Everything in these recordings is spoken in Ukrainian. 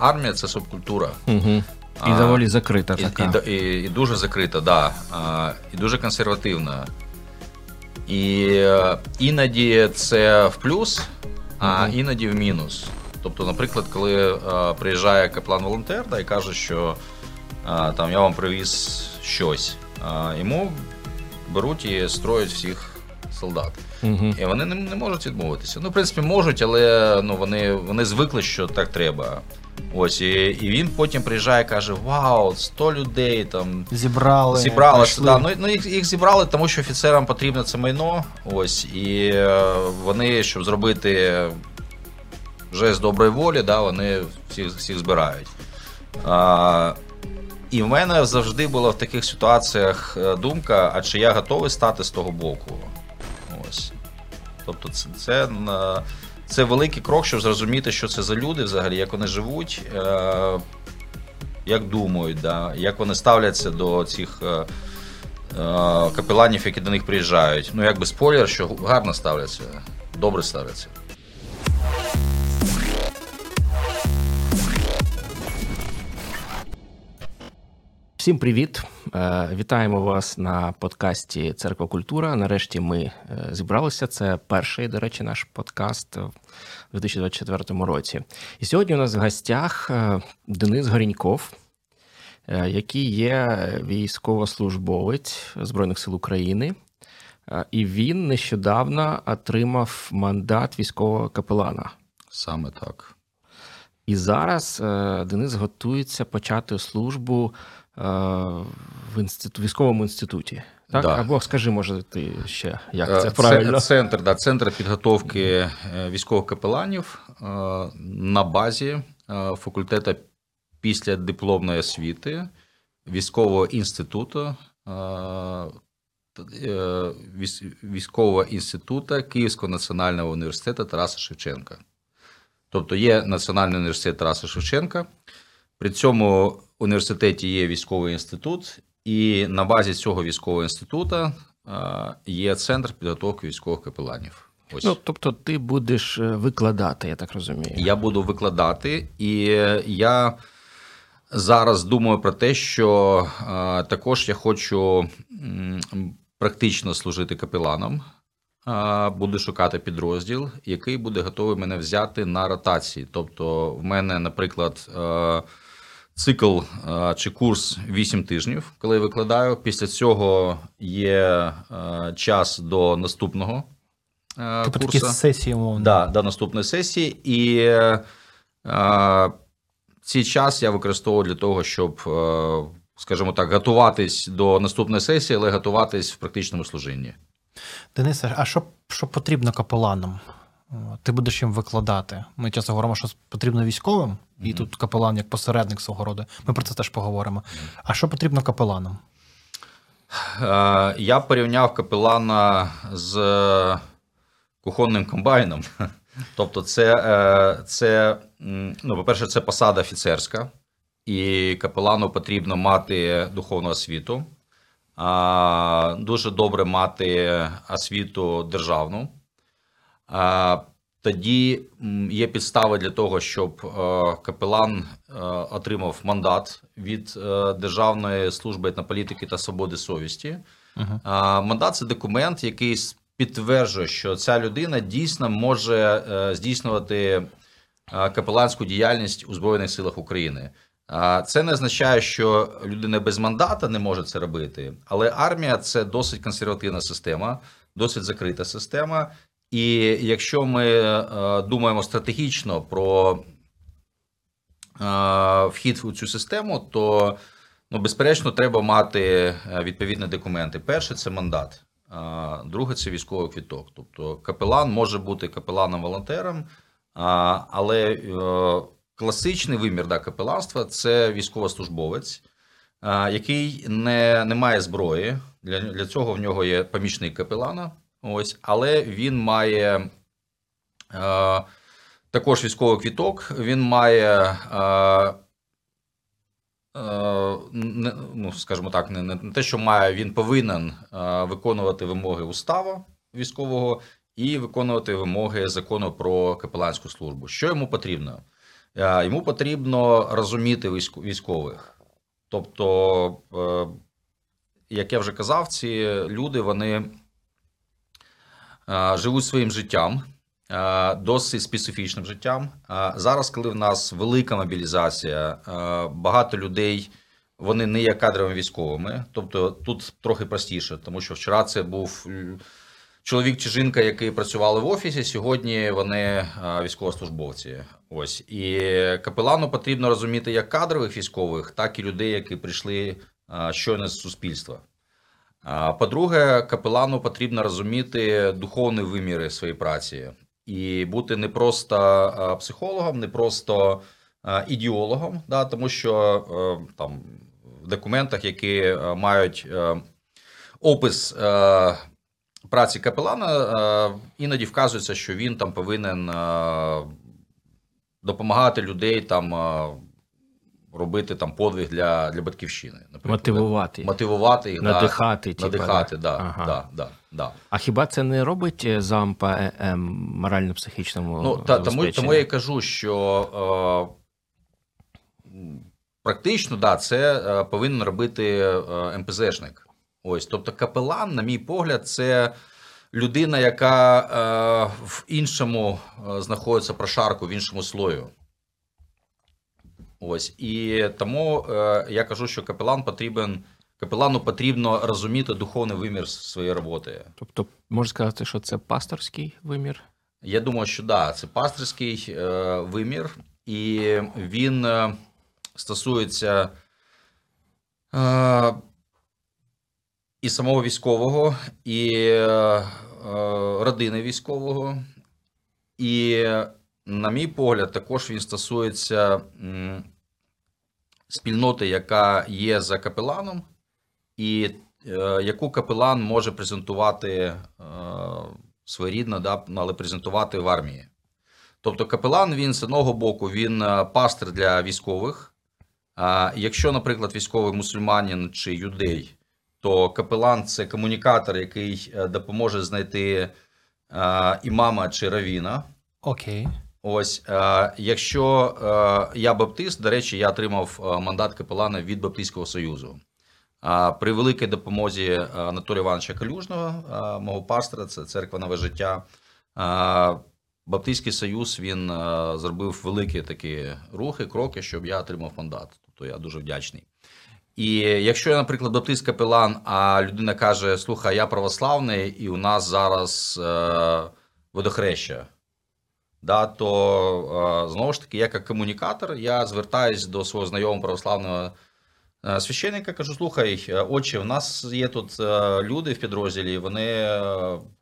Армія це субкультура. Угу. І доволі закрита і, така. І, і, і дуже закрита, да. А, і дуже консервативна. І е, іноді це в плюс, а іноді в мінус. Тобто, наприклад, коли е, приїжджає каплан-волонтер да, і каже, що е, там я вам привіз щось, е, йому беруть і строять всіх солдат. Угу. І вони не, не можуть відмовитися. Ну, в принципі, можуть, але ну, вони, вони звикли, що так треба. Ось, і, і він потім приїжджає і каже: Вау, 100 людей там. Зібрали. Зібрали да. ну, ну їх, їх зібрали, тому що офіцерам потрібно це майно. Ось, і е, вони, щоб зробити жест доброї волі, да, вони всіх, всіх збирають. А, і в мене завжди була в таких ситуаціях е, думка: а чи я готовий стати з того боку? Ось. Тобто, це, це, це великий крок, щоб зрозуміти, що це за люди взагалі, як вони живуть, е, як думають, да, як вони ставляться до цих. Е, е, Капеланів, які до них приїжджають. Ну, якби спойлер, що гарно ставляться, добре ставляться. Всім привіт! Е, Вітаємо вас на подкасті Церква Культура. Нарешті ми е, зібралися. Це перший, до речі, наш подкаст в 2024 році. І сьогодні у нас в гостях е, Денис Горіньков, який є військовослужбовець Збройних сил України. І він нещодавно отримав мандат військового капелана. Саме так. І зараз Денис готується почати службу в інститу, військовому інституті. Так? Да. Або скажи, може, ти ще як Е, це правильно? Центр, да, центр підготовки е, військових капеланів е, на базі е, факультету після дипломної освіти військового інституту. е, е, Військового інституту Київського національного університету Тараса Шевченка. Тобто є Національний університет Тараса Шевченка. При цьому університеті є військовий інститут, і на базі цього військового інституту е, є центр підготовки військових капеланів. Ось Ну, тобто ти будеш е, викладати, я так розумію. я буду викладати, і я зараз думаю про те, що е, також я хочу практично служити капеланом. Е, Буду шукати підрозділ, який буде готовий мене взяти на ротації. Тобто, в мене, наприклад, е, цикл чи курс 8 тижнів, коли я викладаю. Після цього є час до наступного Типу курсу. такі сесії, умовно. Да, до наступної сесії. І цей час я використовую для того, щоб, скажімо так, готуватись до наступної сесії, але готуватись в практичному служінні. Денисе, а що, що потрібно капеланам? Ти будеш їм викладати. Ми часто говоримо, що потрібно військовим, і Мгм. тут капелан як посередник свого роду. Ми про це теж поговоримо. А що потрібно капеланам? Е, я порівняв капелана з кухонним комбайном. Тобто, це, е, це ну, по-перше, це посада офіцерська, і капелану потрібно мати духовну освіту. Дуже добре мати освіту державну. А, Тоді є підстави для того, щоб е, капелан е, отримав мандат від е, Державної служби етнополітики та свободи совісті. А, Мандат це документ, який підтверджує, що ця людина дійсно може здійснювати капеланську діяльність у Збройних силах України. Це не означає, що людина без мандата не може це робити, але армія це досить консервативна система, досить закрита система. І якщо ми е, думаємо стратегічно про е, вхід у цю систему, то ну, безперечно треба мати е, відповідні документи. Перше це мандат, друге це військовий квіток. Тобто капелан може бути капеланом-волонтером, але класичний вимір да, капеланства це військовослужбовець, який не, не має зброї. Для, для цього в нього є помічник капелана. Ось, але він має е, також військовий квіток, він має. Е, е, не, ну, скажімо так, не, не те, що має, він повинен е, виконувати вимоги устава військового і виконувати вимоги закону про капеланську службу. Що йому потрібно? Е, Йому потрібно розуміти військ- військових. Тобто, е, як я вже казав, ці люди вони живуть своїм життям, досить специфічним життям. Зараз, коли в нас велика мобілізація, багато людей вони не є кадровими військовими. Тобто тут трохи простіше, тому що вчора це був чоловік чи жінка, які працювали в офісі. Сьогодні вони військовослужбовці. Ось і капелану потрібно розуміти як кадрових військових, так і людей, які прийшли щойно з суспільства. По-друге, капелану потрібно розуміти духовні виміри своєї праці і бути не просто психологом, не просто ідеологом, да, тому що е, там в документах, які е, мають е, опис праці капелана, іноді вказується, що він там повинен допомагати людей там. Е, Робити там подвиг для, для батьківщини, наприклад. Мотивувати. мотивувати їх, Надихати, да, надихати, да? Ага. да, да, да. А хіба це не робить е, замп ЕМ морально-психічному? Ну, та, тому, тому я й кажу, що е, практично да, це е, повинен робити е, МПЗшник. Ось, тобто, капелан, на мій погляд, це людина, яка е, в іншому е, знаходиться прошарку, в іншому слою. Ось і тому е, я кажу, що капелан потрібен. Капелану потрібно розуміти духовний вимір своєї роботи. Тобто, можна сказати, що це пасторський вимір? Я думаю, що да, це пастирський е, вимір, і він е, стосується е, і самого військового, і е, е, родини військового. І, на мій погляд, також він стосується спільноти, яка є за капеланом, і е, яку капелан може презентувати е, своєрідно, да, але презентувати в армії. Тобто капелан він з одного боку він е, пастир для військових. Якщо, наприклад, військовий мусульманин чи юдей, то капелан це комунікатор, який допоможе знайти імама чи равіна. Окей. Ось, е, якщо е, я баптист, до речі, я отримав е, мандат капелана від Баптистського Союзу. А при великій допомозі Анатолія Івановича Калюжного, мого пастора, це церква нове життя. Баптистський Союз він зробив великі такі рухи, кроки, щоб я отримав мандат. Тобто я дуже вдячний. І якщо я, наприклад, баптист капелан, а людина каже: слухай, я православний, і у нас зараз водохреща. Да, то е, знову ж таки, я як комунікатор, я звертаюсь до свого знайомого православного е, священника, кажу: слухай, е, отче, у нас є тут люди в підрозділі, вони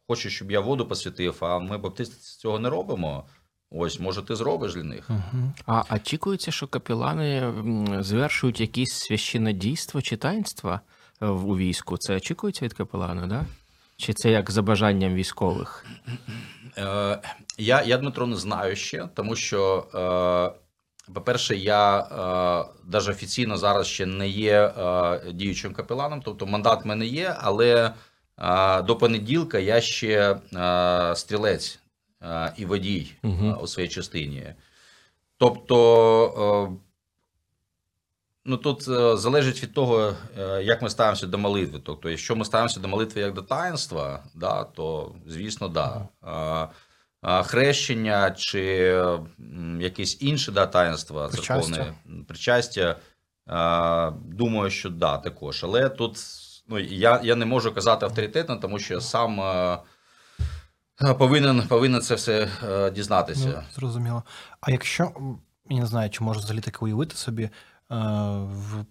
хочуть, щоб я воду посвятив, а ми баптисти цього не робимо. Ось, може, ти зробиш для них. Угу. А очікується, що капелани м, звершують якісь священнодійства чи таїнства у війську. Це очікується від капелана, да? Чи це як за бажанням військових? Е, я, я Дмитро не знаю ще, тому що, е, по-перше, я е, навіть офіційно зараз ще не є е, діючим капеланом, тобто мандат в мене є, але е, до понеділка я ще е, стрілець е, і водій е, у своїй частині. Тобто. Е, Ну, тут е, залежить від того, е, як ми ставимося до молитви. Тобто, якщо ми ставимося до молитви як до таїнства, да, то звісно, да. Хрещення чи якесь інше да, таїнства, церковне причастя, а, думаю, що да, також. Але тут ну, я, я не можу казати авторитетно, тому що я сам е, повинен, повинен це все дізнатися. Ну, зрозуміло. А якщо я не знаю, чи можу взагалі таке уявити собі, в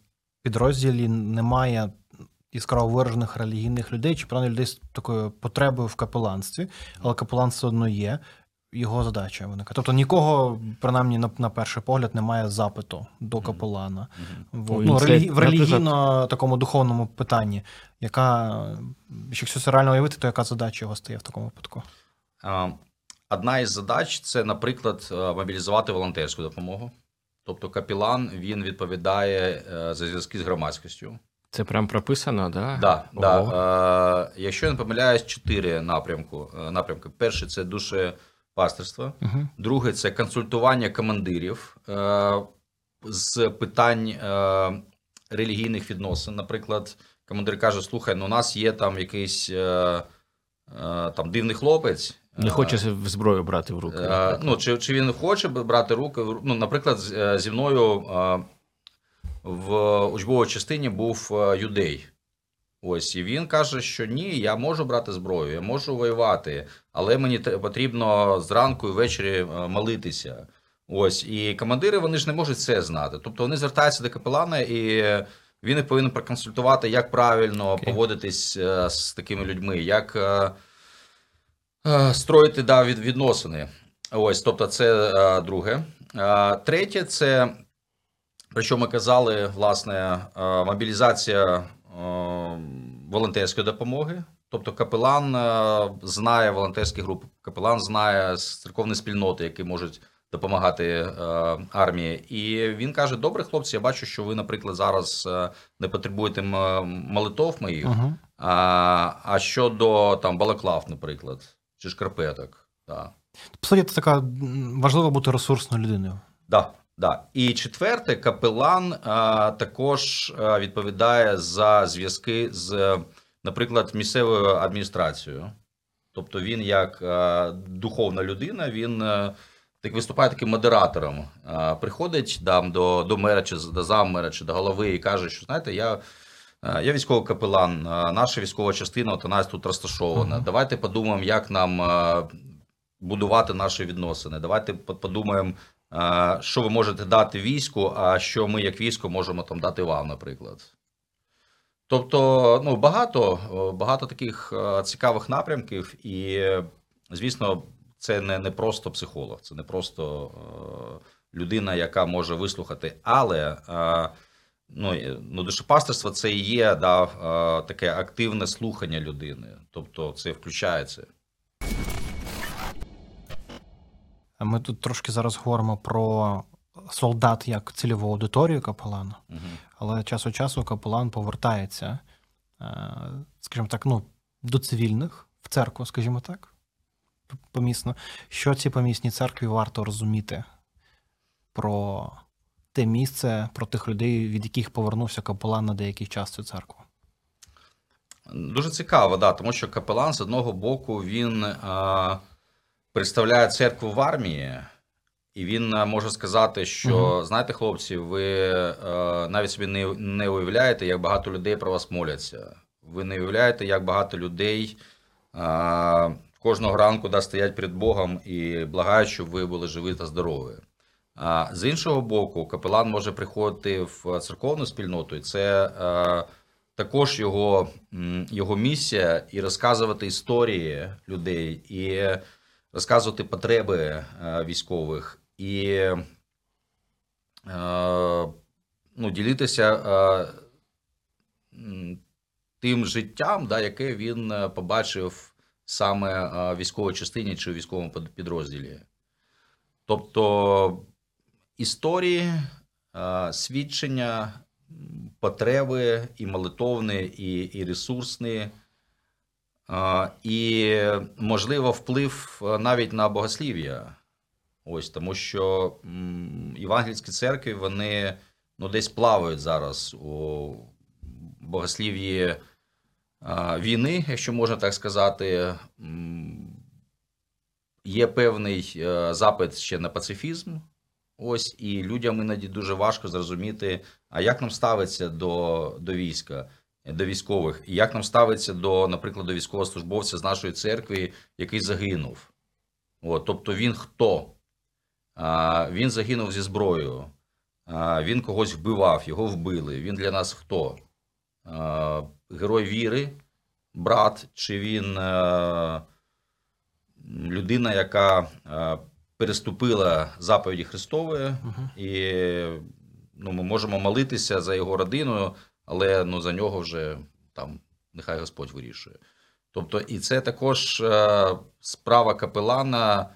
підрозділі немає яскраво виражених релігійних людей, чи правильно людей з такою потребою в капеланстві, але капелан все одно є. Його задача виникає. Тобто нікого, принаймні, на, на перший погляд, немає запиту до капелана. Мгм. В, Ну, релі... в релігійно такому духовному питанні, яка, якщо це реально уявити, то яка задача його стає в такому випадку? Одна із задач це, наприклад, е, мобілізувати волонтерську допомогу. Тобто капілан він відповідає е, за зв'язки з громадськістю. Це прям прописано, да? Да, Ого. да. Е, якщо я не помиляюсь, чотири напрямку. е, напрямки. Перший це дуже пастирства. Угу. Друге це консультування командирів е, з питань е, релігійних відносин. Наприклад, командир каже: слухай, ну у нас є там якийсь е, е, там дивний хлопець. Не хоче зброю брати в руки. Е, Ну, чи, чи він хоче брати руки? Ну, наприклад, е, зі мною е, в учбовій частині був юдей. Ось, і він каже, що ні, я можу брати зброю, я можу воювати, але мені потрібно зранку і ввечері молитися. Ось, і командири вони ж не можуть це знати. Тобто вони звертаються до капелана, і він їх повинен проконсультувати, як правильно Окей. поводитись з такими людьми, як строїти да, від, відносини. Ось, тобто, це е, друге. Е, третє, це про що ми казали, власне, е, мобілізація е, волонтерської допомоги. Тобто капелан е, знає волонтерські групи, капелан знає з церковної спільноти, які можуть допомагати е, армії. І він каже: Добре, хлопці, я бачу, що ви, наприклад, зараз е, не потребуєте молитов моїх. Угу. А, а щодо там балаклав, наприклад, чи шкарпеток. Да. По суті, це така важливо бути ресурсною людиною. Да, да. І четверте, капелан а, також а, відповідає за зв'язки з, наприклад, місцевою адміністрацією. Тобто він, як а, духовна людина, він а, так виступає таким модератором. А, приходить там, до, до мера, чи до заммера, чи до голови і каже, що знаєте, я. А, Я військовий капелан, наша військова частина от у нас тут розташована. Мгм. Давайте подумаємо, як нам будувати наші відносини. Давайте подумаємо, що ви можете дати війську, а що ми, як військо, можемо там дати вам, наприклад. Тобто, ну, багато, багато таких е, цікавих напрямків, і, е, звісно, це не, не просто психолог, це не просто е, людина, яка може вислухати, але. Ну, ну, душепастерство це і є да, е, таке активне слухання людини. Тобто це включається. Ми тут трошки зараз говоримо про солдат як цільову аудиторію капелана, Угу. але час від часу капелан повертається, е, скажімо так, ну, до цивільних в церкву, скажімо так, помісно. Що ці помісні церкві варто розуміти про те місце, про тих людей, від яких повернувся капелан на деякий час цю церкву? Дуже цікаво, да, тому що капелан з одного боку він а, представляє церкву в армії, і він може сказати, що знаєте, хлопці, ви а, навіть собі не, не уявляєте, як багато людей про вас моляться. Ви не уявляєте, як багато людей а, кожного ранку да, стоять перед Богом і благають, щоб ви були живі та здорові. З іншого боку, капелан може приходити в церковну спільноту, і це е, також його, його місія і розказувати історії людей, і розказувати потреби е, військових, і е, ну, ділитися тим життям, да, яке він побачив саме в військовій частині чи в військовому підрозділі. Тобто історії, е, свідчення, потреби і молитовні, і, і ресурсні, е, і, можливо, вплив е, навіть на богослів'я. Ось тому, що євангельські церкви вони ну, десь плавають зараз у богослів'ї війни, якщо можна так сказати. Є певний запит ще на пацифізм. Ось, і людям іноді дуже важко зрозуміти, а як нам ставиться до, до війська, до військових, і як нам ставиться до, наприклад, до військовослужбовця з нашої церкви, який загинув. От, тобто він хто? А, він загинув зі зброєю, а, він когось вбивав, його вбили. Він для нас хто? А, герой віри, брат, чи він е, людина, яка е, переступила заповіді Христової, Угу. і ну, ми можемо молитися за його родину, але ну, за нього вже там нехай Господь вирішує. Тобто, і це також е, справа капелана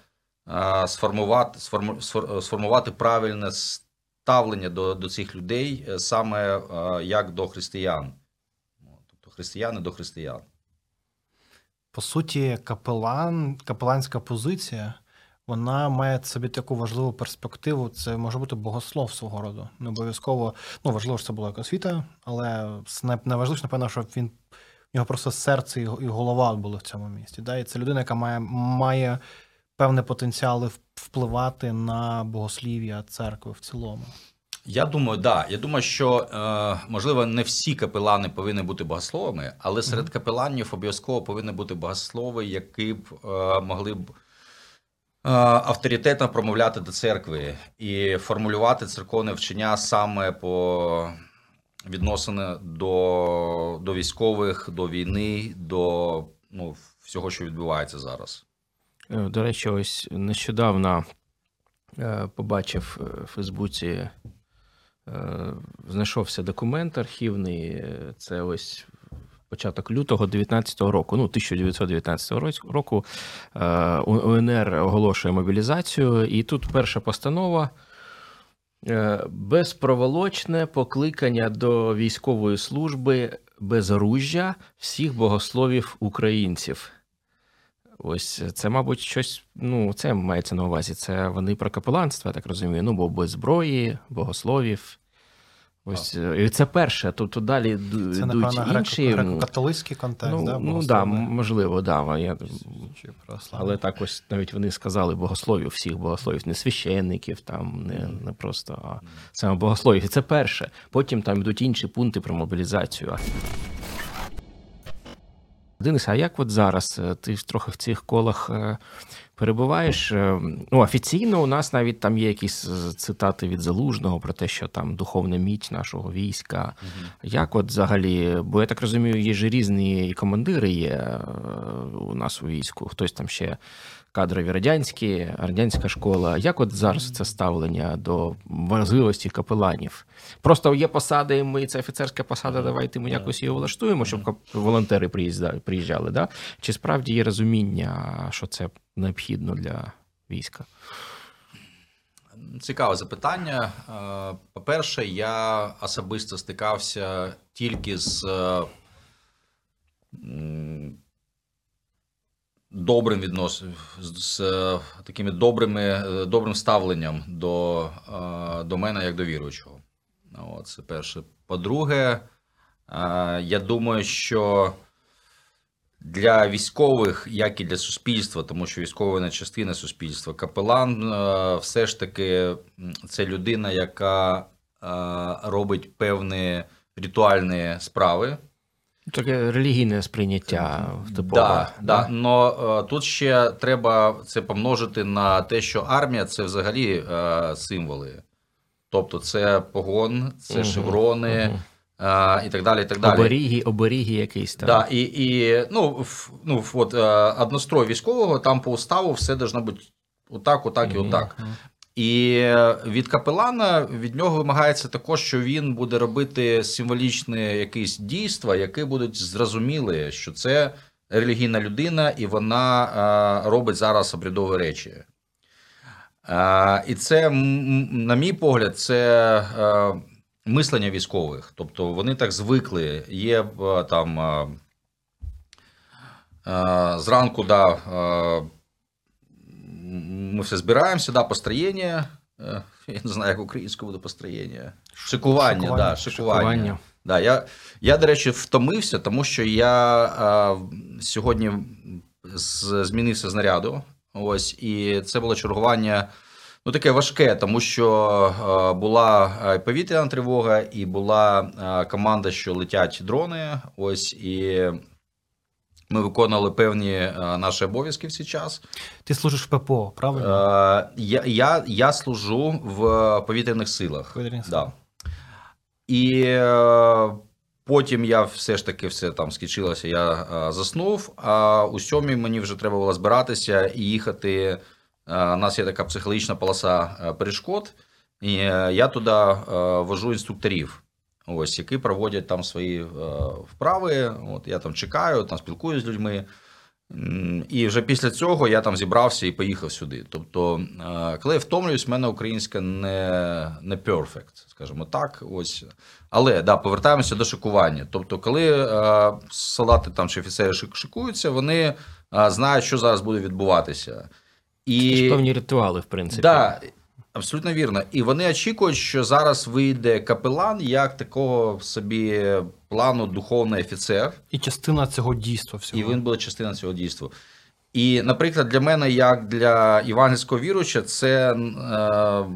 е, сформувати, сформу, сформувати правильне ставлення до, до цих людей е, саме як до християн. Тобто християни до християн. По суті, капелан, капеланська позиція, вона має собі таку важливу перспективу. Це може бути богослов свого роду. Не обов'язково, ну важливо, що це була як освіта, але найважливіше, напевно, що він в нього просто серце і голова були в цьому місті. Да? І це людина, яка має має певний потенціал впливати на богослів'я церкви в цілому. Я думаю, да. Я думаю, що е, можливо не всі капелани повинні бути богословами, але серед капеланів обов'язково повинні бути богослови, які б е, могли б. Е, авторитетно промовляти до церкви і формулювати церковне вчення саме по відносини до до військових, до війни, до ну, всього, що відбувається зараз. Е, до речі, ось нещодавно е, побачив в Фейсбуці, знайшовся документ архівний. Це ось початок лютого 19-го року, ну 1919 року, е, УНР оголошує мобілізацію, і тут перша постанова. Е, безпроволочне покликання до військової служби безоружжя всіх богословів українців. Ось це, мабуть, щось. Ну, це мається на увазі. Це вони про капеланство, я так розумію. Ну, бо без зброї, богословів. Ось е, і це перше. Тобто далі це, йдуть інші греко-католицький контекст. Ну, да, ну да, можливо, да. Я... Але так ось навіть вони сказали богословів, всіх богословів, не священників, там не не просто а саме богословів. І це перше. Потім там йдуть інші пункти про мобілізацію. Денис, а як от зараз е, ти трохи в цих колах е, перебуваєш? Е, ну, офіційно у нас навіть там є якісь цитати від Залужного про те, що там духовна міць нашого війська. Угу. Як от взагалі, бо я так розумію, є ж різні командири є у нас у війську, хтось там ще кадрові радянські, радянська школа. Як от зараз це ставлення до важливості капеланів? Просто є посади, і ми це офіцерська посада, давайте ми якось її влаштуємо, щоб волонтери приїжджали. Да? Чи справді є розуміння, що це необхідно для війська? Цікаве запитання. Е, по-перше, я особисто стикався тільки з добрим відносин з е, такими добрими, е, добрим ставленням до е, до мене як до віруючого. От, Це перше. По-друге, я думаю, що для військових, як і для суспільства, тому що військова не частина суспільства, капелан все ж таки це людина, яка робить певні ритуальні справи. Таке релігійне сприйняття типове. Да, да. Но е, тут ще треба це помножити на те, що армія це взагалі е, символи. Тобто це погон, це угу, шеврони угу. е, і так далі. і так далі. Оберіги, оберіги якийсь там. Да, і, і, ну, ну, от, е, однострой військового, там по уставу все должно бути отак, отак угу, і отак. І від капелана від нього вимагається також, що він буде робити символічні якісь дійства, які будуть зрозуміли, що це релігійна людина, і вона а, робить зараз обрядові речі. А, І це, на мій погляд, це а, мислення військових. Тобто вони так звикли. Є там зранку да, ми все збираємося, да, построєння. Е, я не знаю, як українською буде построєння. Шикування, шикування. Да, шикування. шикування. Да, Я, я, до речі, втомився, тому що я а, сьогодні з, змінився з наряду. Ось, і це було чергування. Ну, таке важке, тому що а, була повітряна тривога, і була а, команда, що летять дрони. Ось і ми виконували певні е, наші обов'язки в цей час. Ти служиш в ППО, правильно? Е, я я, я служу в повітряних силах. Повітряних да. І е, потім я все ж таки все там скінчилося, я заснув. А у сьомій мені вже треба було збиратися і їхати. У нас є така психологічна полоса перешкод, і я туди вожу інструкторів ось, які проводять там свої е, вправи. От Я там чекаю, там спілкуюся з людьми. І вже після цього я там зібрався і поїхав сюди. Тобто, е, коли я втомлююсь, в мене українська не не perfect, скажімо так. Ось. Але да, повертаємося до шикування. Тобто, коли е, солдати там чи офіцери шикуються, вони знають, що зараз буде відбуватися. І... Це ж певні ритуали, в принципі. Да, Абсолютно вірно. І вони очікують, що зараз вийде капелан як такого собі плану духовний офіцер. І частина цього дійства всього. І він буде частина цього дійства. І, наприклад, для мене, як для євангельського віруча, це, е,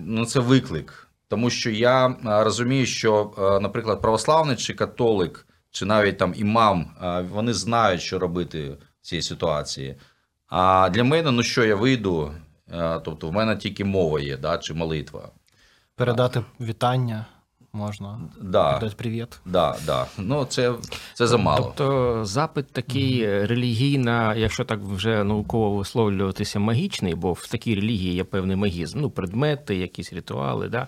ну, це виклик. Тому що я е, розумію, що, е, наприклад, православний чи католик, чи навіть там імам, вони знають, що робити в цій ситуації. А для мене, ну що, я вийду, тобто в мене тільки мова є, да, чи молитва. Передати вітання можна. Да. Передати привіт. Да, да. Ну, це це замало. Тобто запит такий mm-hmm. релігійна, якщо так вже науково висловлюватися, магічний, бо в такій релігії є певний магізм, ну, предмети, якісь ритуали. Да?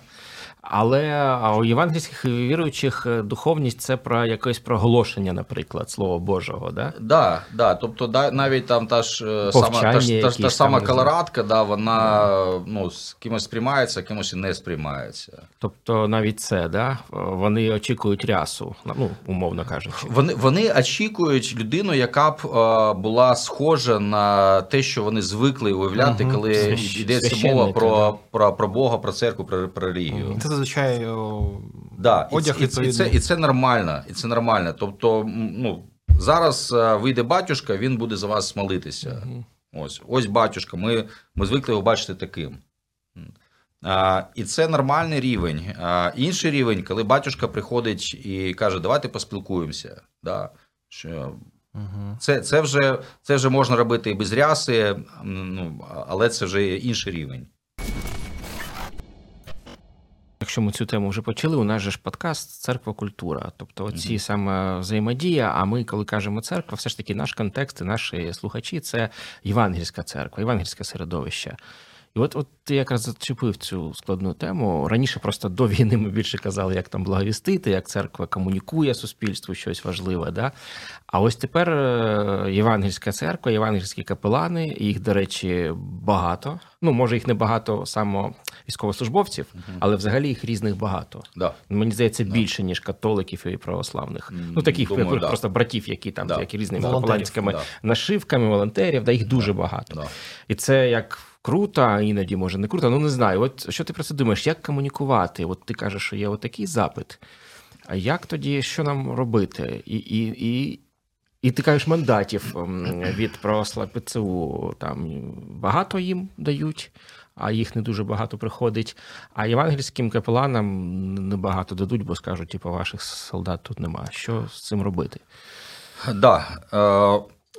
Але у євангельських віруючих е, духовність це про якесь проголошення, наприклад, Слова Божого. Да, да, да. Тобто, да, навіть там та ж е, сама та, та, та, та сама колорадка, да, вона ну, з кимось сприймається, кимось не сприймається. Тобто, навіть це, да, вони очікують рясу, ну, умовно кажучи. Вони вони очікують людину, яка б е, була схожа на те, що вони звикли уявляти, угу. коли йдеться мова про, про про Бога, про церкву, про, про релігію. Це зазвичай да, одяг і, і, і, це, і це нормально. І це нормально. Тобто, ну, зараз е, вийде батюшка, він буде за вас молитися. Угу. Ось ось батюшка. Ми ми звикли його бачити таким. А, І це нормальний рівень. А, Інший рівень, коли батюшка приходить і каже, давайте поспілкуємося. Да, що. Це це, вже це вже можна робити і без ряси, ну, але це вже інший рівень. Якщо ми цю тему вже почали, у нас же ж подкаст Церква культура. Тобто оці mm-hmm. саме взаємодія. А ми, коли кажемо церква, все ж таки наш контекст і наші слухачі це євангельська церква, євангельське середовище. І от от ти якраз зачепив цю складну тему. Раніше просто до війни ми більше казали, як там благовістити, як церква комунікує суспільству, щось важливе. Да? А ось тепер е, Євангельська церква, євангельські капелани, їх, до речі, багато. Ну, може, їх не багато само військовослужбовців, але взагалі їх різних багато. Да. Мені здається, більше, ніж католиків і православних. Ну, таких Думаю, просто братів, які там да. які різними капеланськими нашивками, волонтерів, да, їх дуже багато. І це як круто, іноді може не круто. Ну не знаю. От що ти про це думаєш? Як комунікувати? От ти кажеш, що є отакий запит. А як тоді що нам робити? І і, і, і ти кажеш, мандатів ем, від православ ПЦУ там багато їм дають, а їх не дуже багато приходить. А євангельським капеланам небагато дадуть, бо скажуть, типу, ваших солдат тут немає. Що з цим робити? Да.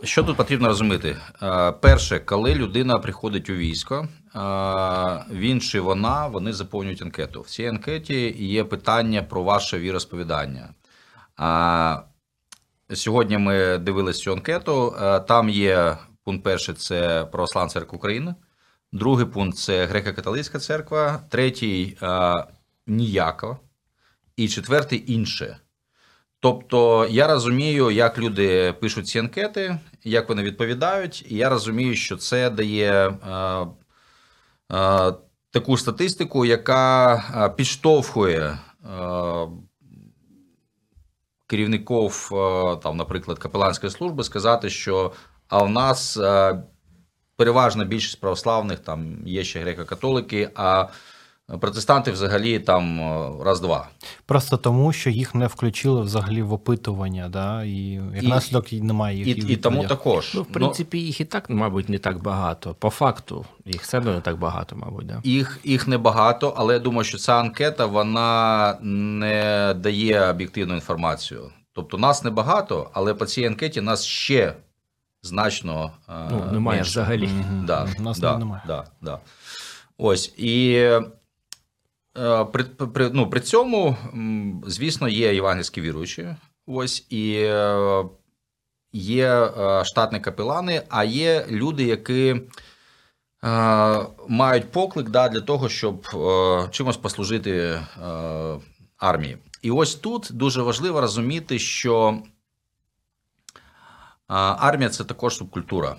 Е, що тут потрібно розуміти? Е, перше, коли людина приходить у військо, е, він чи вона вони заповнюють анкету. В цій анкеті є питання про ваше віросповідання. Сьогодні ми дивилися цю анкету. Е, там є пункт перший це Православна церква України, другий пункт це Греко-католицька церква, третій ніяко, і четвертий інше. Тобто я розумію, як люди пишуть ці анкети, як вони відповідають, і я розумію, що це дає е, е, таку статистику, яка е, підштовхує е, керівників, е, там, наприклад, капеланської служби, сказати, що а у нас е, переважна більшість православних, там є ще греко-католики. а Протестанти взагалі там е, раз-два. Просто тому, що їх не включили взагалі в опитування, да? і як і, наслідок немає їх. І, і тому також. Ну, в принципі, їх і так, мабуть, не так багато. По факту, їх все одно не так багато, мабуть. Да? Їх їх не багато, але я думаю, що ця анкета вона не дає об'єктивну інформацію. Тобто нас не багато, але по цій анкеті нас ще значно е, ну, немає менше. взагалі. Да, Нас да, немає. Да, да. Ось і. Е, при при, ну, при цьому, звісно, є євангельські віруючі, ось і е, є е, штатні капелани, а є люди, які мають поклик да, для того, щоб чимось послужити армії. І ось тут дуже важливо розуміти, що армія це також субкультура.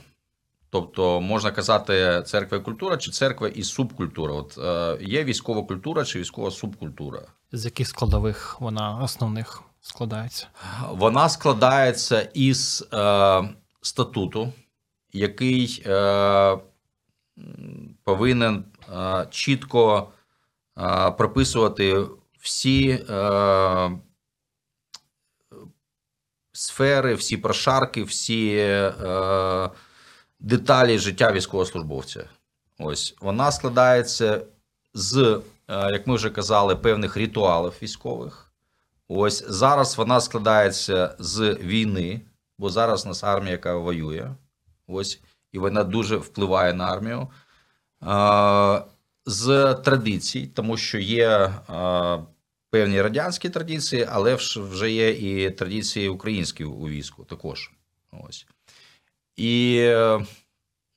Тобто можна казати церква і культура чи церква і субкультура. От е, є військова культура чи військова субкультура. З яких складових вона основних складається? Вона складається із е, статуту, який е, повинен чітко прописувати всі сфери, всі прошарки, всі деталі життя військовослужбовця. Ось вона складається з, як ми вже казали, певних ритуалів військових. Ось зараз вона складається з війни, бо зараз у нас армія, яка воює. Ось, і вона дуже впливає на армію. З традицій, тому що є певні радянські традиції, але вже є і традиції українські у війську також. Ось. І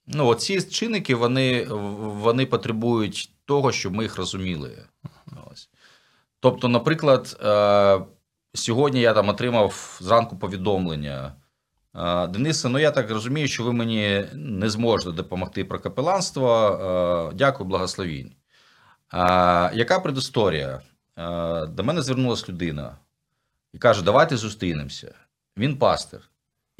ну, ці чинники вони, вони потребують того, щоб ми їх розуміли. Ось. Тобто, наприклад, е, сьогодні я там отримав зранку повідомлення. Е, Денисе, ну я так розумію, що ви мені не зможете допомогти про капеланство. Е, дякую, благословінь. Яка предісторія? До мене звернулася людина і каже: Давайте зустрінемося. Він пастир.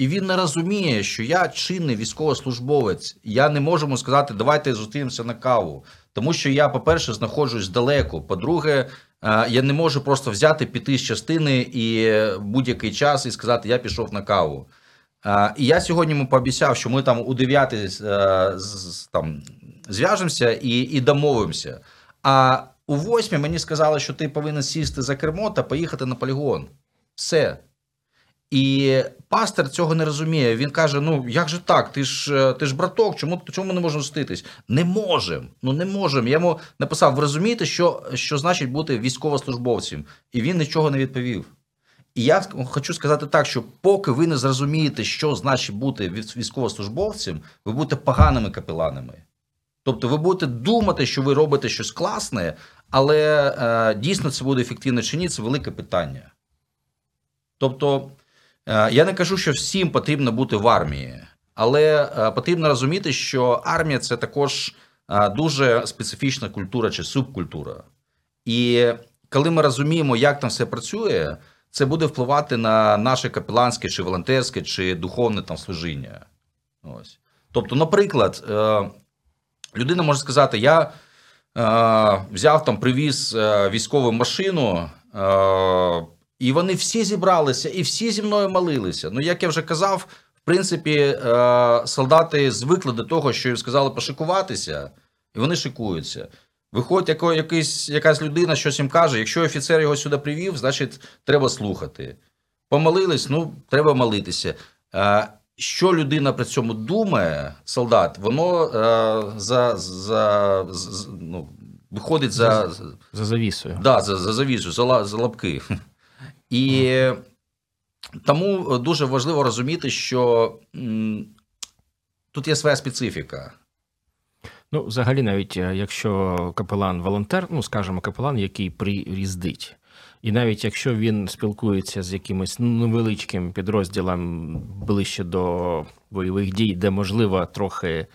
І він не розуміє, що я чинний військовослужбовець. Я не можу сказати, давайте зустрінемося на каву. Тому що я, по-перше, знаходжусь далеко. По-друге, е, я не можу просто взяти піти з частини і будь-який час і сказати, я пішов на каву. Е, і я сьогодні йому пообіцяв, що ми там у 9 е, там зв'яжемося і і домовимося. А у 8 мені сказали, що ти повинен сісти за кермо та поїхати на полігон. Все. І пастор цього не розуміє. Він каже: Ну як же так? Ти ж е, ти ж браток, чому чому не можемо зустрітись? Не можемо. Ну не можемо. Я йому написав: ви розумієте, що що значить бути військовослужбовцем? І він нічого не відповів. І я хочу сказати так, що поки ви не зрозумієте, що значить бути військовослужбовцем, ви будете поганими капеланами. Тобто ви будете думати, що ви робите щось класне, але е, дійсно це буде ефективно чи ні, це велике питання. Тобто. Е, я не кажу, що всім потрібно бути в армії, але е, потрібно розуміти, що армія це також е, дуже специфічна культура чи субкультура. І коли ми розуміємо, як там все працює, це буде впливати на наше капеланське, чи волонтерське, чи духовне там служіння. Ось. Тобто, наприклад, людина може сказати: я взяв там, привіз військову машину. І вони всі зібралися і всі зі мною молилися. Ну, як я вже казав, в принципі, е, солдати звикли до того, що їм сказали пошикуватися, і вони шикуються. Виходить, якийсь, якась людина щось їм каже, якщо офіцер його сюди привів, значить треба слухати. Помолились, ну, треба молитися. Е, що людина при цьому думає, солдат, воно е, за, за, за ну, виходить за за, за завісою. Да, за, за завісою, за, за лапки. І тому дуже важливо розуміти, що тут є своя специфіка. Ну, взагалі, навіть е, якщо капелан волонтер, ну скажімо, капелан, який приїздить, і навіть якщо він спілкується з якимось невеличким підрозділом ближче до бойових дій, де можливо трохи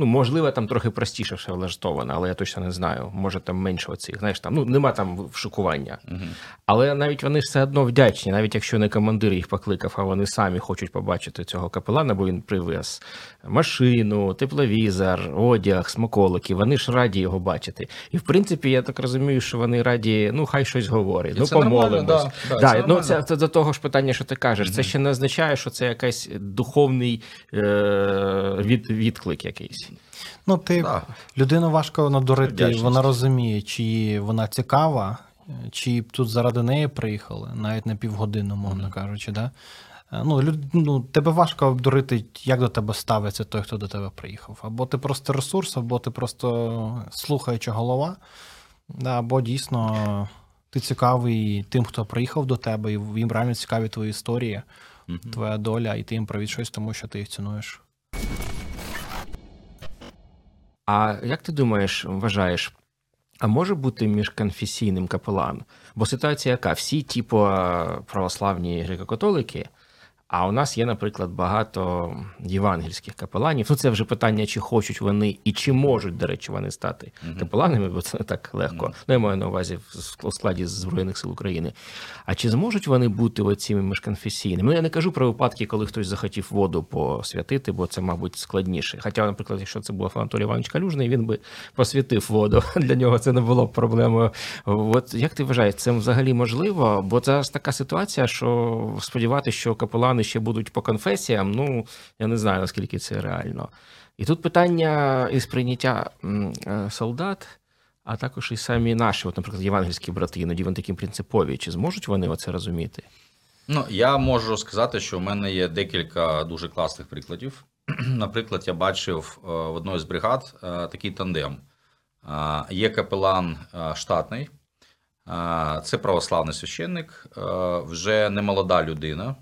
Ну, можливо, там трохи простіше все влаштовано, але я точно не знаю. Може там менше оцих. Знаєш, там ну нема там вшикування. Угу. Але навіть вони все одно вдячні, навіть якщо не командир їх покликав, а вони самі хочуть побачити цього капелана, бо він привез машину, тепловізор, одяг, смаколики. Вони ж раді його бачити. І в принципі, я так розумію, що вони раді, ну хай щось говорить. І ну помолимось. Да, да, да, це ну це, це до того ж питання, що ти кажеш. Угу. Це ще не означає, що це якийсь духовний е, від, відклик якийсь. Ну, ти да. людину важко надурити, Вдячність. вона розуміє, чи вона цікава, чи тут заради неї приїхали, навіть на півгодини, мовно mm-hmm. кажучи. Да? Ну, люд, ну, Тебе важко обдурити, як до тебе ставиться той, хто до тебе приїхав. Або ти просто ресурс, або ти просто слухаюча голова, да, або дійсно ти цікавий тим, хто приїхав до тебе, і їм реально цікаві твої історії, mm-hmm. твоя доля, і ти їм провід щось, тому що ти їх цінуєш. А як ти думаєш, вважаєш, а може бути міжконфесійним капелан? Бо ситуація яка? Всі, типу, православні греко-католики, А у нас є, наприклад, багато євангельських капеланів. Ну, це вже питання, чи хочуть вони і чи можуть, до речі, вони стати uh-huh. капеланами, бо це не так легко. Uh-huh. Ну, я маю на увазі в складі Збройних сил України. А чи зможуть вони бути оціми міжконфесійними? Ну, я не кажу про випадки, коли хтось захотів воду посвятити, бо це, мабуть, складніше. Хоча, наприклад, якщо це був Анатолій Іванович Калюжний, він би посвятив воду. Для нього це не було б проблемою. От як ти вважаєш, це взагалі можливо? Бо це така ситуація, що сподіватися, що капелани ще будуть по конфесіям, ну я не знаю, наскільки це реально. І тут питання із прийняття е, солдат, а також і самі наші, от, наприклад, євангельські брати, іноді вони такі принципові. Чи зможуть вони оце розуміти? Ну, я можу сказати, що в мене є декілька дуже класних прикладів. Наприклад, я бачив е, в одної з бригад е, такий тандем. Є капелан штатний, це православний священник, вже не молода людина.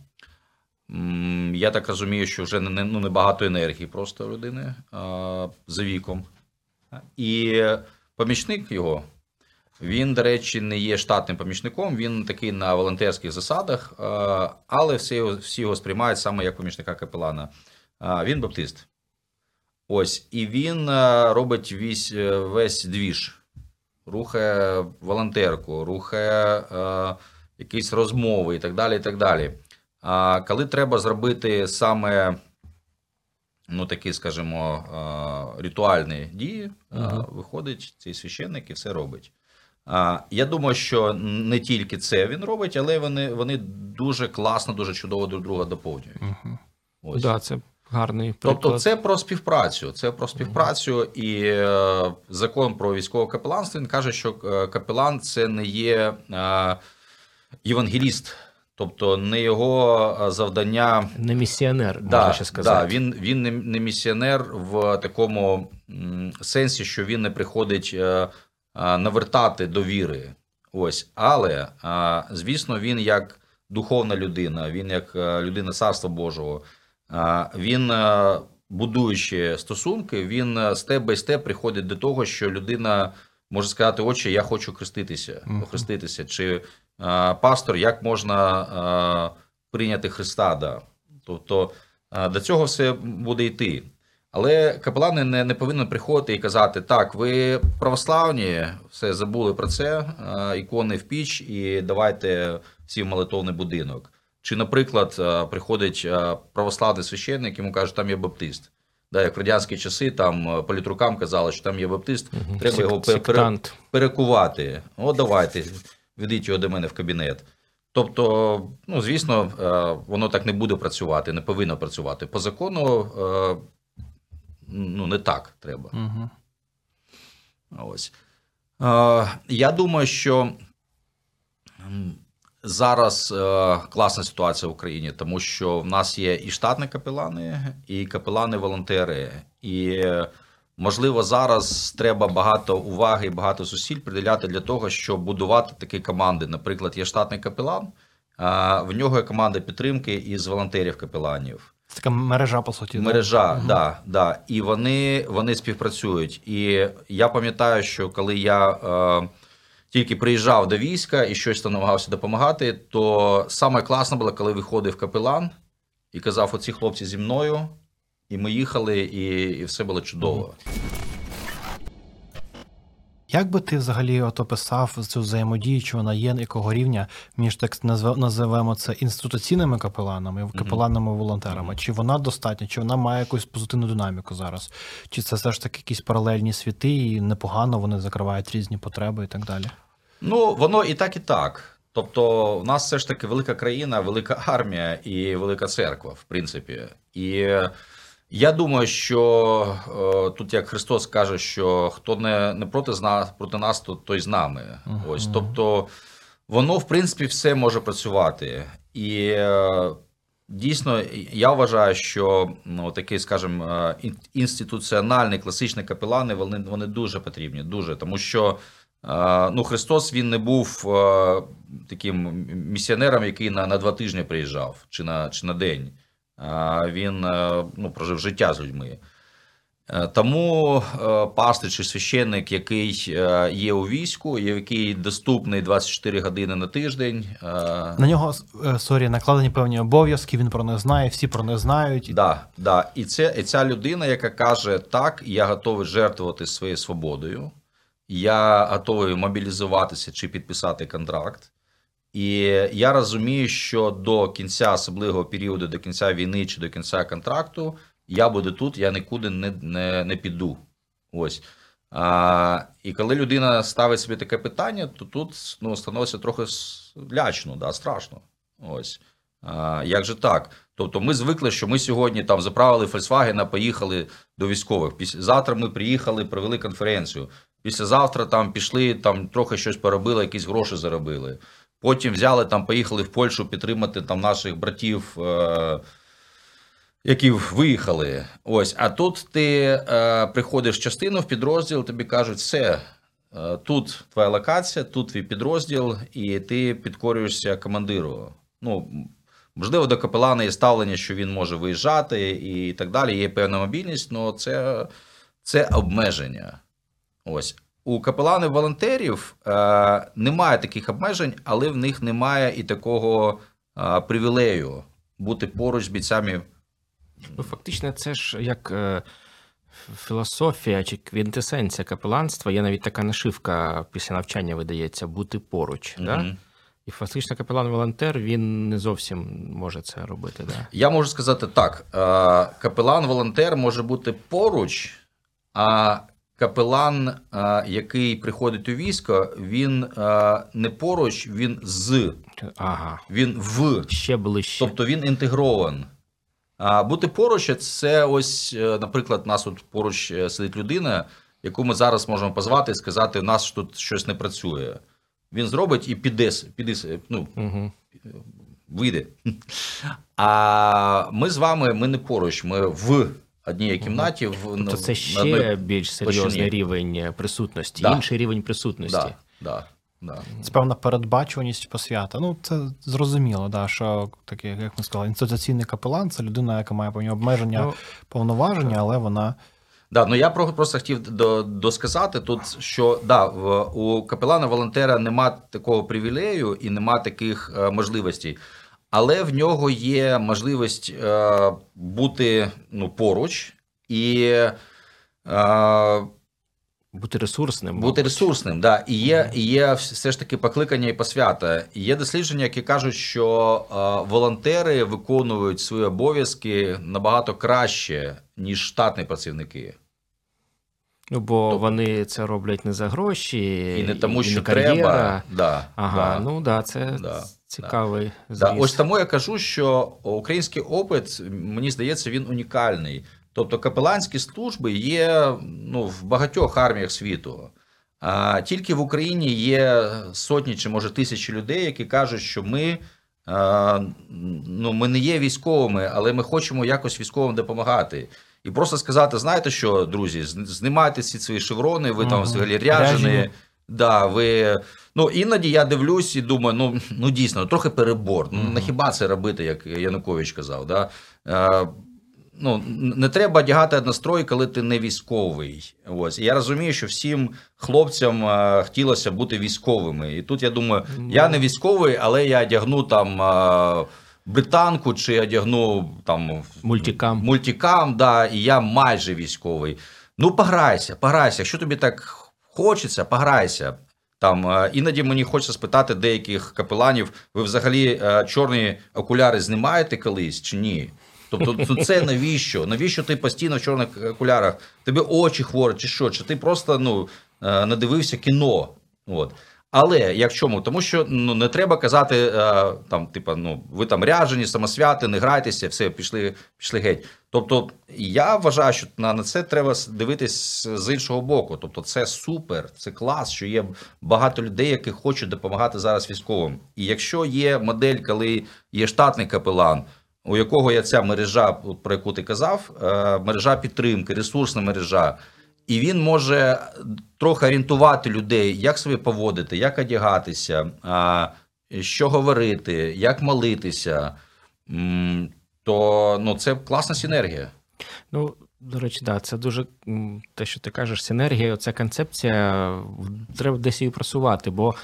Я так розумію, що вже не ну, небагато енергії просто людини за віком. І помічник його, він, до речі, не є штатним помічником, він такий на волонтерських засадах, але всі всі його сприймають саме як помічника капелана. Він баптист. Ось, і він робить весь, весь двіж, рухає волонтерку, рухає якісь розмови і так далі. і так далі. А коли треба зробити саме, ну такі, скажімо, ритуальні дії, угу. виходить цей священник і все робить. Я думаю, що не тільки це він робить, але вони вони дуже класно, дуже чудово друг друга доповнюють. Угу. Ось. Да, це гарний приклад. Тобто, це про співпрацю. Це про співпрацю, і е, закон про військове капеланство він каже, що е, капелан це не є е, євангеліст. Тобто не його завдання не місіонер, да, можна ще сказати. Да, Він він не, не місіонер в такому сенсі, що він не приходить е, навертати до віри. Ось, але звісно, він як духовна людина, він як е, людина царства Божого, він, е, будуючи стосунки, він степ бай степ приходить до того, що людина може сказати: Отче, я хочу хреститися, охреститися. чи пастор, як можна прийняти Христа. Да. Тобто до цього все буде йти. Але капелани не не повинні приходити і казати: так, ви православні, все забули про це, ікони в піч, і давайте всі в молитовний будинок. Чи, наприклад, приходить православний священник, йому кажуть, там є баптист. Да, Як в радянські часи там політрукам казали, що там є баптист, угу. треба його пере, перекувати. О, давайте ведіть його до мене в кабінет. Тобто, ну, звісно, е, воно так не буде працювати, не повинно працювати. По закону е, ну, не так треба. Угу. Ось. Е, я думаю, що зараз класна ситуація в Україні, тому що в нас є і штатні капелани, і капелани-волонтери. І Можливо, зараз треба багато уваги і багато зусиль приділяти для того, щоб будувати такі команди. Наприклад, є штатний капелан, а в нього є команда підтримки із волонтерів-капеланів. Це така мережа, по суті. Мережа, так. Да, да. І вони вони співпрацюють. І я пам'ятаю, що коли я е, тільки приїжджав до війська і щось там намагався допомагати, то саме класно було, коли виходив капелан і казав: оці хлопці зі мною. І ми їхали, і і все було чудово. Як би ти взагалі от описав цю взаємодію, чи вона є, якого рівня між так називаємо це інституційними капеланами, капеланами волонтерами? Mm-hmm. Чи вона достатня, чи вона має якусь позитивну динаміку зараз? Чи це все ж таки якісь паралельні світи, і непогано вони закривають різні потреби і так далі? Ну, воно і так, і так. Тобто, в нас все ж таки велика країна, велика армія і велика церква, в принципі. І я думаю, що е, тут як Христос каже, що хто не не проти нас, проти нас, то той з нами. Uh-huh. Ось тобто воно в принципі все може працювати. І е, дійсно я вважаю, що ну, такий, скажімо, е, інституціональний класичні капелани вони вони дуже потрібні, дуже тому що. Ну, Христос він не був таким місіонером, який на на два тижні приїжджав чи на чи на день він е, ну, прожив життя з людьми. Е, тому е, пастир чи священник, який е, є у війську, який доступний 24 години на тиждень. На нього sorry, накладені певні обов'язки, він про них знає, всі про них знають. Да, да. І це і ця людина, яка каже: так, я готовий жертвувати своєю свободою, я готовий мобілізуватися чи підписати контракт. І я розумію, що до кінця особливого періоду, до кінця війни чи до кінця контракту я буду тут, я нікуди не не, не піду. Ось. А, І коли людина ставить собі таке питання, то тут ну, становиться трохи лячно, да, страшно. Ось. А, Як же так? Тобто ми звикли, що ми сьогодні там заправили Volkswagen, поїхали до військових. Після завтра ми приїхали, провели конференцію. Післязавтра там пішли, там трохи щось поробили, якісь гроші заробили. Потім взяли там, поїхали в Польщу підтримати там наших братів. Е- які виїхали. Ось, а тут ти е, приходиш в частину в підрозділ, тобі кажуть, все, е, тут твоя локація, тут твій підрозділ, і ти підкорюєшся командиру. Ну, Можливо, до капелана є ставлення, що він може виїжджати і так далі. Є певна мобільність, але це це обмеження. Ось. У капеланів волонтерів е, немає таких обмежень, але в них немає і такого е, привілею бути поруч з бійцями. Ну, Фактично, це ж як е, філософія чи квінтесенція капеланства. Є навіть така нашивка після навчання видається бути поруч. Mm-hmm. Да? І фактично капелан-волонтер він не зовсім може це робити. Да? Я можу сказати так: е, капелан-волонтер може бути поруч, а капелан, е, який приходить у військо, він е, не поруч, він з. Ага. Він в. Ще ближче. Тобто він інтегрований. А бути поруч це ось, е, наприклад, у нас тут поруч сидить людина, яку ми зараз можемо позвати і сказати, у нас тут щось не працює. Він зробить і піде, піде ну, угу. вийде. А ми з вами ми не поруч, ми в одній кімнаті. В, тобто ну, це ще більш серйозний площині. рівень присутності, да. інший рівень присутності. Да, да. Да. Це певна передбачуваність посвята. Ну, це зрозуміло, да, що таке, як ми сказали, інституційний капелан це людина, яка має певні обмеження, ну, повноваження, але вона. Да, ну я просто хотів досказати тут, що да, у капелана волонтера нема такого привілею і нема таких е, можливостей, але в нього є можливість е, бути ну, поруч і. Е, бути ресурсним. Бути ресурсним, да. І є і є все ж таки покликання і посвята. І Є дослідження, які кажуть, що е, волонтери виконують свої обов'язки набагато краще, ніж штатні працівники. Ну, бо тобто, вони це роблять не за гроші, і не тому, і що не треба. Да, ага, да, ну да, це да, цікавий. Да. Ось тому я кажу, що український опит, мені здається, він унікальний. Тобто капеланські служби є ну, в багатьох арміях світу. А тільки в Україні є сотні чи може тисячі людей, які кажуть, що ми ну, ми не є військовими, але ми хочемо якось військовим допомагати. І просто сказати: знаєте що, друзі, знімайте всі свої шеврони, ви там взагалі ряжені. Да, ви... Ну, Іноді я дивлюсь і думаю, ну ну дійсно, трохи перебор. Ну, на хіба це робити, як Янукович казав. Да? ну, не треба одягати настрой, коли ти не військовий. Ось я розумію, що всім хлопцям а, хотілося бути військовими. І тут я думаю, я не військовий, але я одягну там. А, Британку чи одягну там мультикам, мультикам, да, і я майже військовий. Ну, пограйся, пограйся. Якщо тобі так хочеться, пограйся. Там іноді мені хочеться спитати деяких капеланів: ви взагалі чорні окуляри знімаєте колись чи ні? Тобто, це навіщо? Навіщо ти постійно в чорних окулярах? Тебе очі хворі, чи що? Чи ти просто ну, е, надивився кіно? От. Але як чому? Тому що ну не треба казати е, там, типа, ну ви там ряжені, самосвяти, не грайтеся, все, пішли пішли геть. Тобто, я вважаю, що на це треба дивитись з іншого боку. Тобто, це супер, це клас, що є багато людей, які хочуть допомагати зараз військовим. І якщо є модель, коли є штатний капелан у якого є ця мережа, про яку ти казав, е, мережа підтримки, ресурсна мережа, і він може трохи орієнтувати людей, як себе поводити, як одягатися, що говорити, як молитися, то ну, це класна синергія. Ну, До речі, да, це дуже те, що ти кажеш, синергія, ця концепція, треба десь її просувати, бо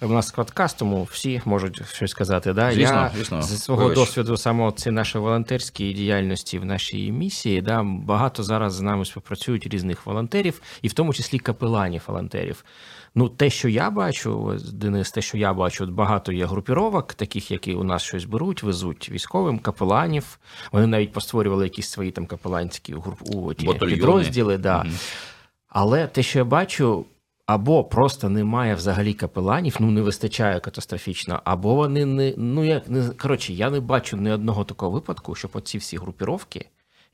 у нас подкаст, тому всі можуть щось сказати. Да? Звісно, Я звісно. Зі свого Вибач. досвіду, саме ці наші волонтерські діяльності в нашій місії, да, багато зараз з нами співпрацюють різних волонтерів, і в тому числі капеланів волонтерів. Ну, те, що я бачу, Денис, те, що я бачу, багато є групіровок, таких, які у нас щось беруть, везуть військовим, капеланів. Вони навіть постворювали якісь свої там капеланські групу підрозділи. Да. Угу. Але те, що я бачу, або просто немає взагалі капеланів, ну не вистачає катастрофічно, або вони не ну як не коротше, я не бачу ні одного такого випадку, щоб оці всі групіровки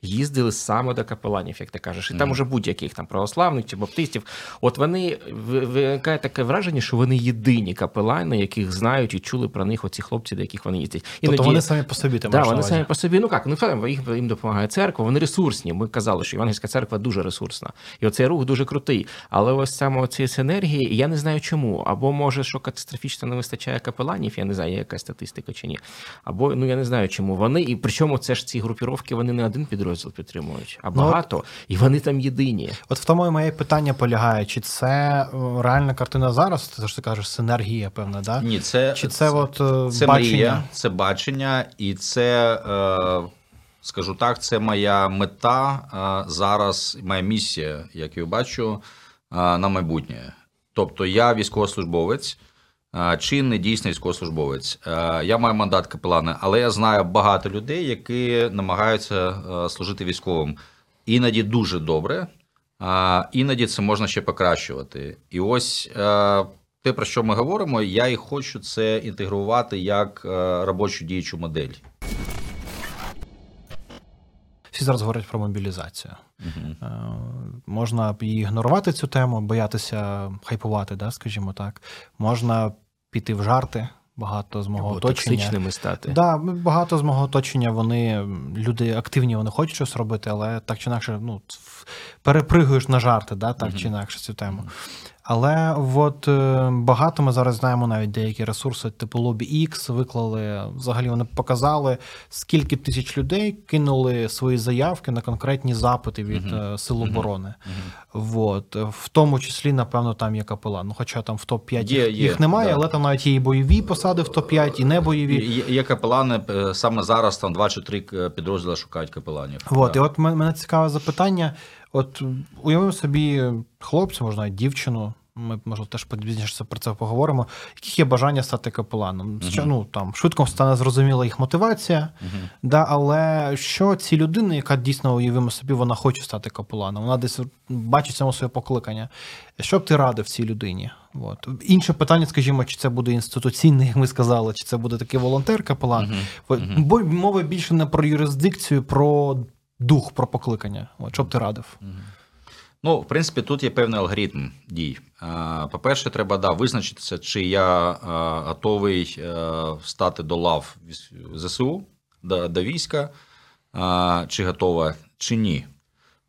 їздили саме до капеланів, як ти кажеш, і mm. там уже будь-яких там православних чи баптистів. От вони виникає таке враження, що вони єдині капелани, яких знають і чули про них оці хлопці, до яких вони їздять. Тобто вони самі по собі там. Да, вони самі по собі. Ну як, ну їх їм допомагає церква. Вони ресурсні. Ми казали, що Івангельська церква дуже ресурсна, і оцей рух дуже крутий. Але ось саме цієї синергії, я не знаю чому. Або може, що катастрофічно не вистачає капеланів, я не знаю, є яка статистика чи ні. Або ну я не знаю, чому вони. І причому це ж ці групіровки, вони не один підрозділ підрозділ підтримують, а багато, ну, от, і вони там єдині. От в тому і моє питання полягає: чи це е, реальна картина зараз? Ти ж ти кажеш, синергія, певна, да? Ні, це чи це, це от е, це бачення? мрія, це бачення, і це. Е... Скажу так, це моя мета зараз, моя місія, як я бачу, на майбутнє. Тобто, я військовослужбовець, чинний дійсний військовослужбовець. Я маю мандат капелана, але я знаю багато людей, які намагаються служити військовим. Іноді дуже добре, а іноді це можна ще покращувати. І ось те, про що ми говоримо, я і хочу це інтегрувати як робочу діючу модель. Всі зараз говорять про мобілізацію. Угу. Можна ігнорувати цю тему, боятися хайпувати, да, скажімо так. Можна піти в жарти. Багато з мого Або оточення. стати. Да, багато з мого оточення вони люди активні, вони хочуть щось робити, але так чи інакше, ну перепригуєш на жарти, да, так mm чи інакше цю тему. Але от е, багато ми зараз знаємо навіть деякі ресурси, типу Lobby X виклали. Взагалі вони показали, скільки тисяч людей кинули свої заявки на конкретні запити від uh-huh. сил оборони. Uh-huh. От. В тому числі, напевно, там є капелан. Ну, хоча там в топ 5 є, їх, є, немає, да. але там навіть є і бойові посади в топ 5 і не бойові. Є, є капелани е, саме зараз. Там два чи три підрозділи шукають капеланів. От, да. і от мене цікаве запитання. От уявимо собі хлопця, можна дівчину. Ми може теж пізніше про це поговоримо. Яких є бажання стати капеланом? Uh-huh. Ну там швидко стане зрозуміла їх мотивація, uh-huh. да, але що ці людини, яка дійсно уявимо собі, вона хоче стати капеланом, вона десь бачить само своє покликання. Що б ти радив цій людині? От. Інше питання, скажімо, чи це буде інституційний, як ми сказали, чи це буде такий волонтер-капелан. Uh-huh. Бо мова більше не про юрисдикцію, про дух про покликання. От, Що б ти радив? Ну, в принципі, тут є певний алгоритм дій. По-перше, треба да, визначитися, чи я готовий е, стати до лав ЗСУ, до, до війська, чи готова, чи ні.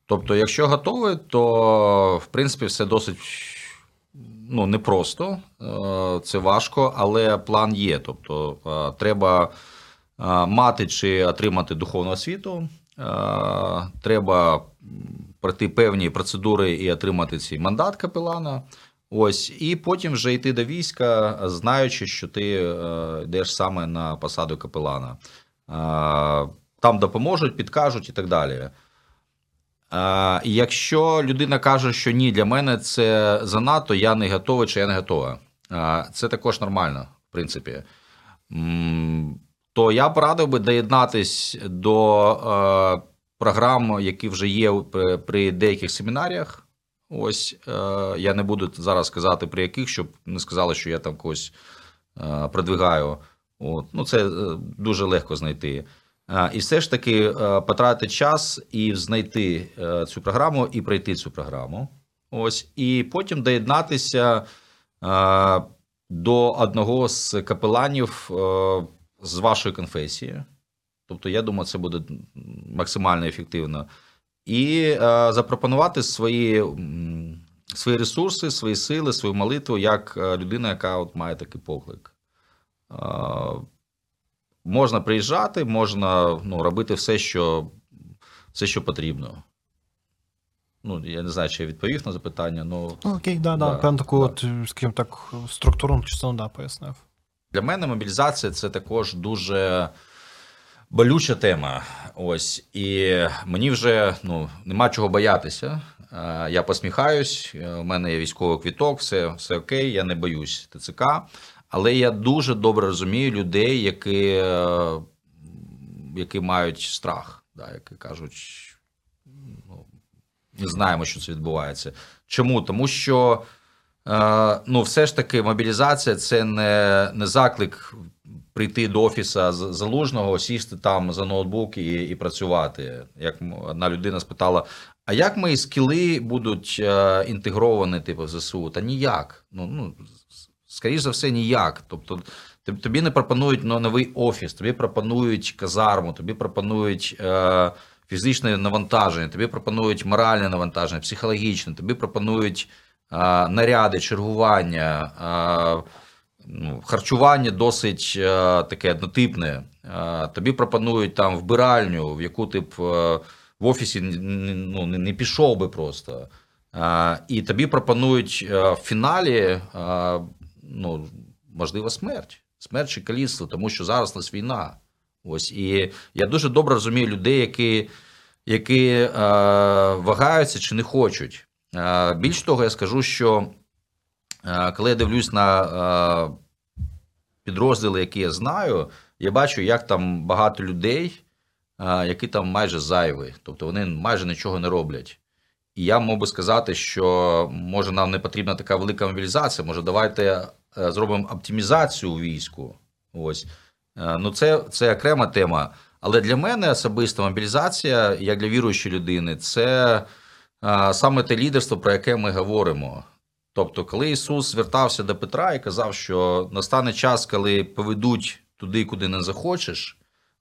Тобто, якщо готовий, то в принципі все досить ну, непросто, е, це важко, але план є. Тобто, е, треба мати чи отримати духовну освіту. Е, треба пройти певні процедури і отримати цей мандат капелана. Ось, і потім вже йти до війська, знаючи, що ти е, йдеш саме на посаду капелана. Е, там допоможуть, підкажуть і так далі. Якщо людина каже, що ні, для мене це занадто, я не готовий чи я не готова. Це також нормально, в принципі то я б радив би доєднатись до е, програм, які вже є при, деяких семінаріях. Ось е, я не буду зараз сказати при яких, щоб не сказали, що я там когось е, продвигаю. От. Ну, Це дуже легко знайти. І все ж таки потратити час і знайти цю програму і пройти цю програму. Ось, І потім доєднатися до одного з капеланів. З вашої конфесії. Тобто, я думаю, це буде максимально ефективно. І е, запропонувати свої свої ресурси, свої сили, свою молитву як е, людина, яка от має такий поклик. Е, можна приїжджати, можна ну, робити все, що все, що потрібно. Ну, я не знаю, чи я відповів на запитання, ну Ну, окей, да, да, Да, певно таку, да. от, скажімо так, структурну частину да, пояснив. Для мене мобілізація це також дуже болюча тема. Ось і мені вже ну нема чого боятися. Е, Я посміхаюсь, е, у мене є військовий квіток, все, все окей, я не боюсь ТЦК. Але я дуже добре розумію людей, які, е, які мають страх, да, які кажуть, ну, не знаємо, що це відбувається. Чому? Тому що ну, все ж таки мобілізація це не, не заклик прийти до офіса залужного, сісти там за ноутбук і, і працювати. Як одна людина спитала: а як мої скіли будуть е, інтегровані, типу, в ЗСУ? Та ніяк. Ну, ну, скоріш за все, ніяк. Тобто, тобі не пропонують ну, новий офіс, тобі пропонують казарму, тобі пропонують. Е, Фізичне навантаження, тобі пропонують моральне навантаження, психологічне, тобі пропонують наряди, чергування, ну, харчування досить е, таке однотипне. Тобі пропонують там вбиральню, в яку ти б е, в офісі ну, не пішов би просто. І тобі пропонують е, в фіналі ну, можливо смерть. Смерть чи каліцтво, тому що зараз у нас війна. Ось і я дуже добре розумію людей, які, які вагаються чи не хочуть. Е, більш того, я скажу, що е, коли я дивлюсь на е, підрозділи, які я знаю, я бачу, як там багато людей, які там майже зайві, тобто вони майже нічого не роблять. І я мог би сказати, що може нам не потрібна така велика мобілізація, може, давайте зробимо оптимізацію у війську. Ось. Ну, це, це окрема тема. Але для мене особисто мобілізація, як для віруючої людини, це саме те лідерство, про яке ми говоримо. Тобто, коли Ісус звертався до Петра і казав, що настане час, коли поведуть туди, куди не захочеш,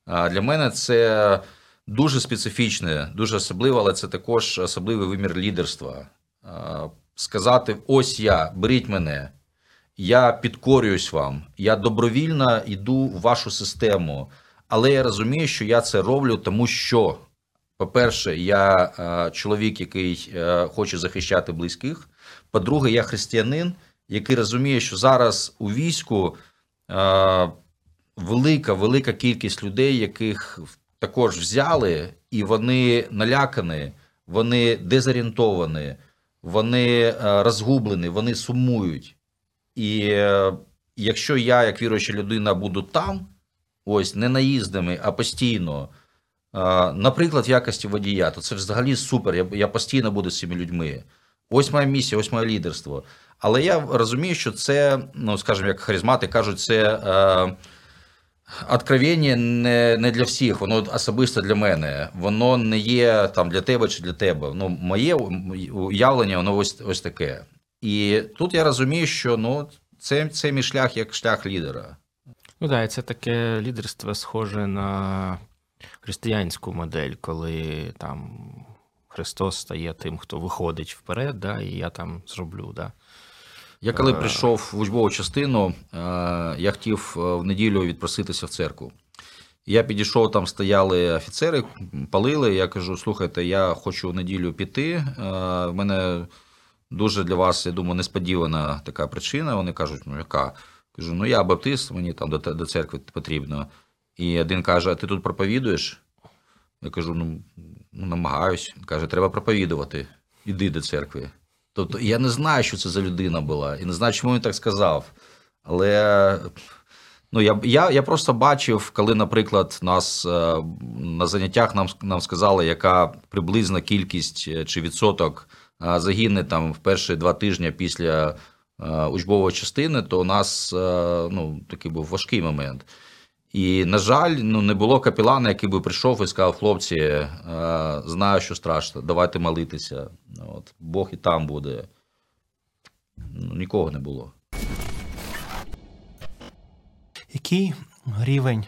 для мене це дуже специфічне, дуже особливе, але це також особливий вимір лідерства. Сказати: ось я, беріть мене, я підкорююсь вам, я добровільно йду в вашу систему, але я розумію, що я це роблю, тому що, по-перше, я е, чоловік, який е, хоче захищати близьких. По-друге, я християнин, який розуміє, що зараз у війську е, велика, велика кількість людей, яких також взяли, і вони налякані, вони дезорієнтовані, вони розгублені, вони сумують. І якщо я, як віруюча людина, буду там, ось не наїздами, а постійно, наприклад, в якості водія, то це взагалі супер. Я, постійно буду з цими людьми. Ось моя місія, ось моє лідерство. Але я розумію, що це, ну скажімо, як харизмати кажуть, це е, откровення не, не для всіх, воно особисто для мене. Воно не є там для тебе чи для тебе. Ну, моє уявлення, воно ось, ось таке. І тут я розумію, що ну, це, це мій шлях як шлях лідера. Ну так, це таке лідерство схоже на християнську модель, коли там Христос стає тим, хто виходить вперед, да, і я там зроблю. Да. Я коли Е. прийшов в учбову частину, е, я хотів е, в неділю відпроситися в церкву. Я підійшов, там стояли офіцери, палили. Я кажу: слухайте, я хочу в неділю піти. В мене дуже для вас, я думаю, несподівана така причина. Вони кажуть, ну яка? Кажу, ну я баптист, мені там до, до церкви потрібно. І один каже: А ти тут проповідуєш? Я кажу: ну, ну намагаюсь. Каже, треба проповідувати. Іди до церкви. Тобто я не знаю, що це за людина була, і не знаю, чому він так сказав. Але ну, я, я, я просто бачив, коли, наприклад, нас е, на заняттях нам, нам сказали, яка приблизна кількість е, чи відсоток е, загине там в перші два тижні після учбової частини, то у нас ну, такий був важкий момент. І, на жаль, ну, не було капілана, який би прийшов і сказав: хлопці, е, знаю, що страшно, давайте молитися. От, Бог і там буде. Ну, нікого не було. Який рівень,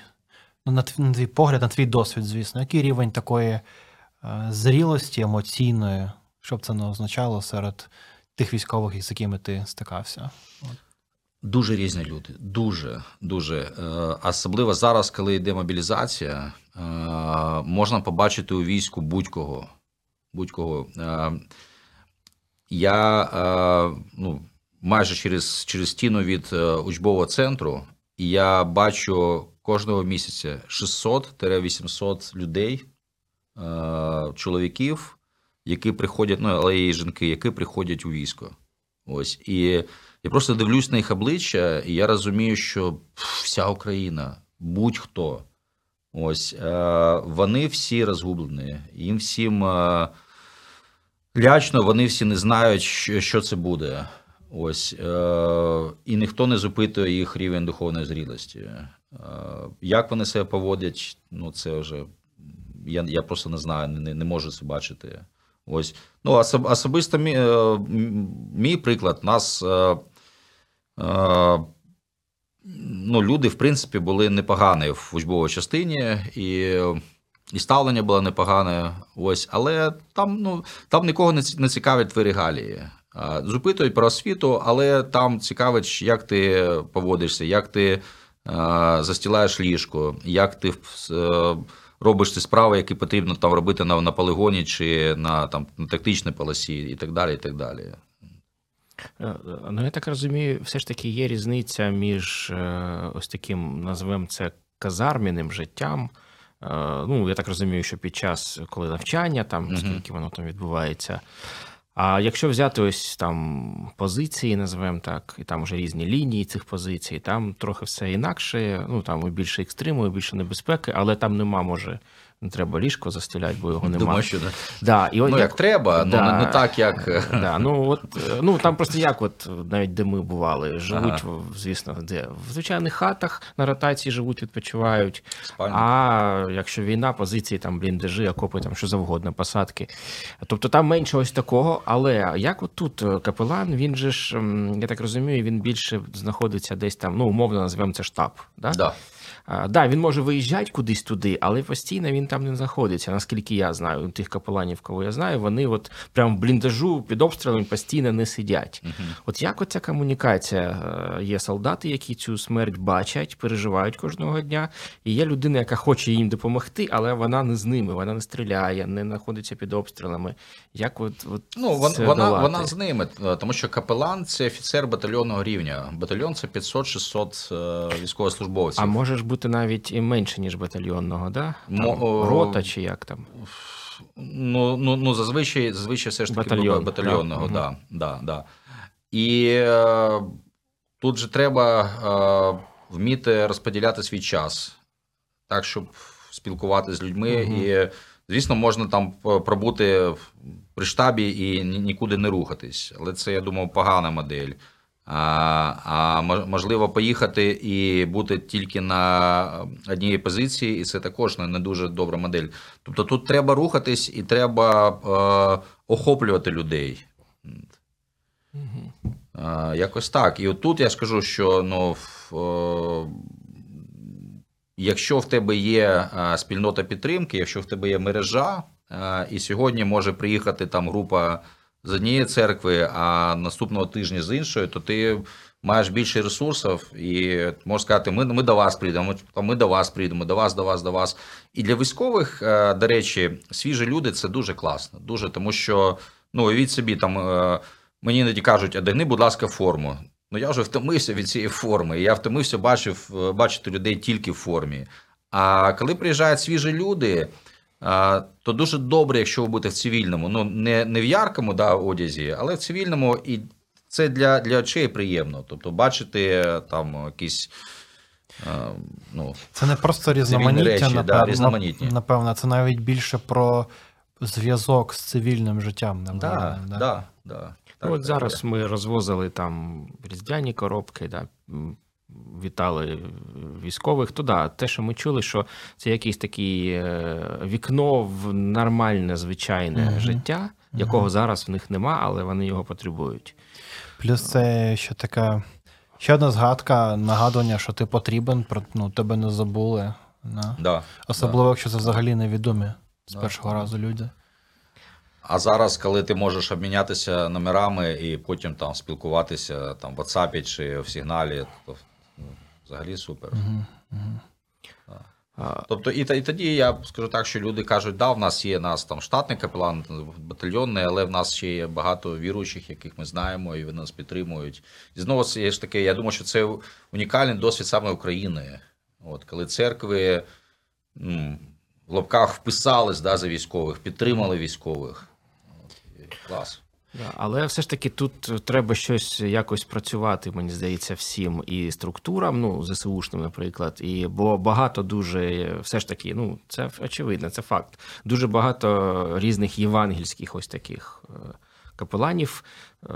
ну, на твій, на твій погляд, на твій досвід, звісно, який рівень такої е, зрілості емоційної, що б це не означало серед тих військових, з якими ти стикався? Дуже різні люди. Дуже, дуже. Е, Особливо зараз, коли йде мобілізація, е, можна побачити у війську будь-кого. будь-кого. Е, я ну, майже через через стіну від учбового центру, я бачу кожного місяця 600-800 людей, чоловіків, які приходять, ну, але і жінки, які приходять у військо. Ось. І я просто дивлюсь на їх обличчя, і я розумію, що вся Україна, будь-хто. Ось вони всі розгублені, їм всім лячно, вони всі не знають, що це буде. Ось е, і ніхто не запитує їх рівень духовної зрілості. Е, Як вони себе поводять, ну це вже я я просто не знаю, не не можу це бачити. Ось ну особисто мій, е, мій приклад нас. Е, е, Ну, люди, в принципі, були непогані в учбовій частині, і і ставлення було непогане. Ось, але там ну, там нікого не цікавить твої регалії. Запитують про освіту, але там цікавить, як ти поводишся, як ти застілаєш ліжко, як ти е, робиш ці справи, які потрібно там робити на на полігоні чи на там на тактичній полосі, і так далі. і так далі. Е, ну, я так розумію, все ж таки є різниця між е, ось таким, називаємо це казарміним життям. Ну, я так розумію, що під час коли навчання, там скільки воно там відбувається. А якщо взяти ось там позиції, називаємо так, і там вже різні лінії цих позицій, там трохи все інакше, ну там більше екстриму, більше небезпеки, але там нема, може, не треба ліжко застеляти, бо його немає. Думаю, що да. І от, Ну, як, як треба, да, ну не так, як. Да, ну, от, ну Там просто як, от навіть де ми бували, живуть, ага. звісно, де в звичайних хатах на ротації живуть, відпочивають. Спальні. А якщо війна, позиції, там бліндажі, окопи, там що завгодно, посадки. Тобто там менше ось такого, але як от тут е, капелан, він же ж, я так розумію, він більше знаходиться десь там, ну, умовно називаємо це штаб. Да? Да. Да, він може виїжджати кудись туди, але постійно він там не знаходиться. Наскільки я знаю, тих капеланів, кого я знаю, вони от прямо в бліндажу під обстрілом постійно не сидять. uh От як оця комунікація? Е, є солдати, які цю смерть бачать, переживають кожного дня. І є людина, яка хоче їм допомогти, але вона не з ними, вона не стріляє, не знаходиться під обстрілами. Як от, от ну це вона вона з ними, е, тому що капелан це офіцер батальйонного рівня. Батальйон це 500-600 е, військовослужбовців. А можеш бути бути навіть і менше, ніж батальйонного, да? Там, рота чи як там? Ну, ну, ну зазвичай зазвичай все ж таки Батальйон, батальйонного, да. Да, да, да. І е, тут же треба е, вміти розподіляти свій час, так, щоб спілкуватися з людьми. Угу. І, звісно, можна там пробути при штабі і нікуди не рухатись. Але це, я думаю, погана модель. А а можливо поїхати і бути тільки на одній позиції, і це також не дуже добра модель. Тобто тут треба рухатись і треба е, охоплювати людей. Угу. Е, якось так. І отут я скажу, що ну, е, якщо в тебе є е, спільнота підтримки, якщо в тебе є мережа, е, і сьогодні може приїхати там група з однієї церкви, а наступного тижня з іншої, то ти маєш більше ресурсів і можеш сказати, ми ми до вас прийдемо, ми до вас прийдемо, до вас, до вас, до вас. І для військових, е, до речі, свіжі люди це дуже класно. Дуже тому, що ну уявіть собі, там е, мені іноді кажуть, одягни, будь ласка, форму. Ну я вже втомився від цієї форми. Я втомився бачив, е, бачити людей тільки в формі. А коли приїжджають свіжі люди то дуже добре, якщо ви будете в цивільному. Ну, не не в яркому да, одязі, але в цивільному, і це для для очей приємно. Тобто, бачити там якісь. ну, Це не просто різноманіття, речі, напевно, да, різноманітні. напевно, це навіть більше про зв'язок з цивільним життям. Да, да? Да, да, так, От зараз є. ми розвозили там різдвяні коробки, да, вітали військових, то да, те, що ми чули, що це якесь таке вікно в нормальне, звичайне uh життя, якого uh зараз в них нема, але вони його потребують. Плюс це ще така. Ще одна згадка, нагадування, що ти потрібен, ну, тебе не забули. Да. Да, Особливо, да. якщо це взагалі невідомі з да. першого разу люди. А зараз, коли ти можеш обмінятися номерами і потім там спілкуватися там в WhatsApp чи в сигналі, то Взагалі супер. Угу, угу. Тобто, і і тоді я скажу так, що люди кажуть, да, в нас є нас там штатний капелан, батальйонний, але в нас ще є багато віруючих, яких ми знаємо, і вони нас підтримують. І знову це ж таки, я думаю, що це унікальний досвід саме України. От коли церкви ну, в лапках вписались да, за військових, підтримали військових. От, клас. Але все ж таки тут треба щось якось працювати, мені здається, всім і структурам, ну ЗСУшним, наприклад, і бо багато дуже все ж таки, ну це очевидно, це факт. Дуже багато різних євангельських ось таких е, капеланів. Е,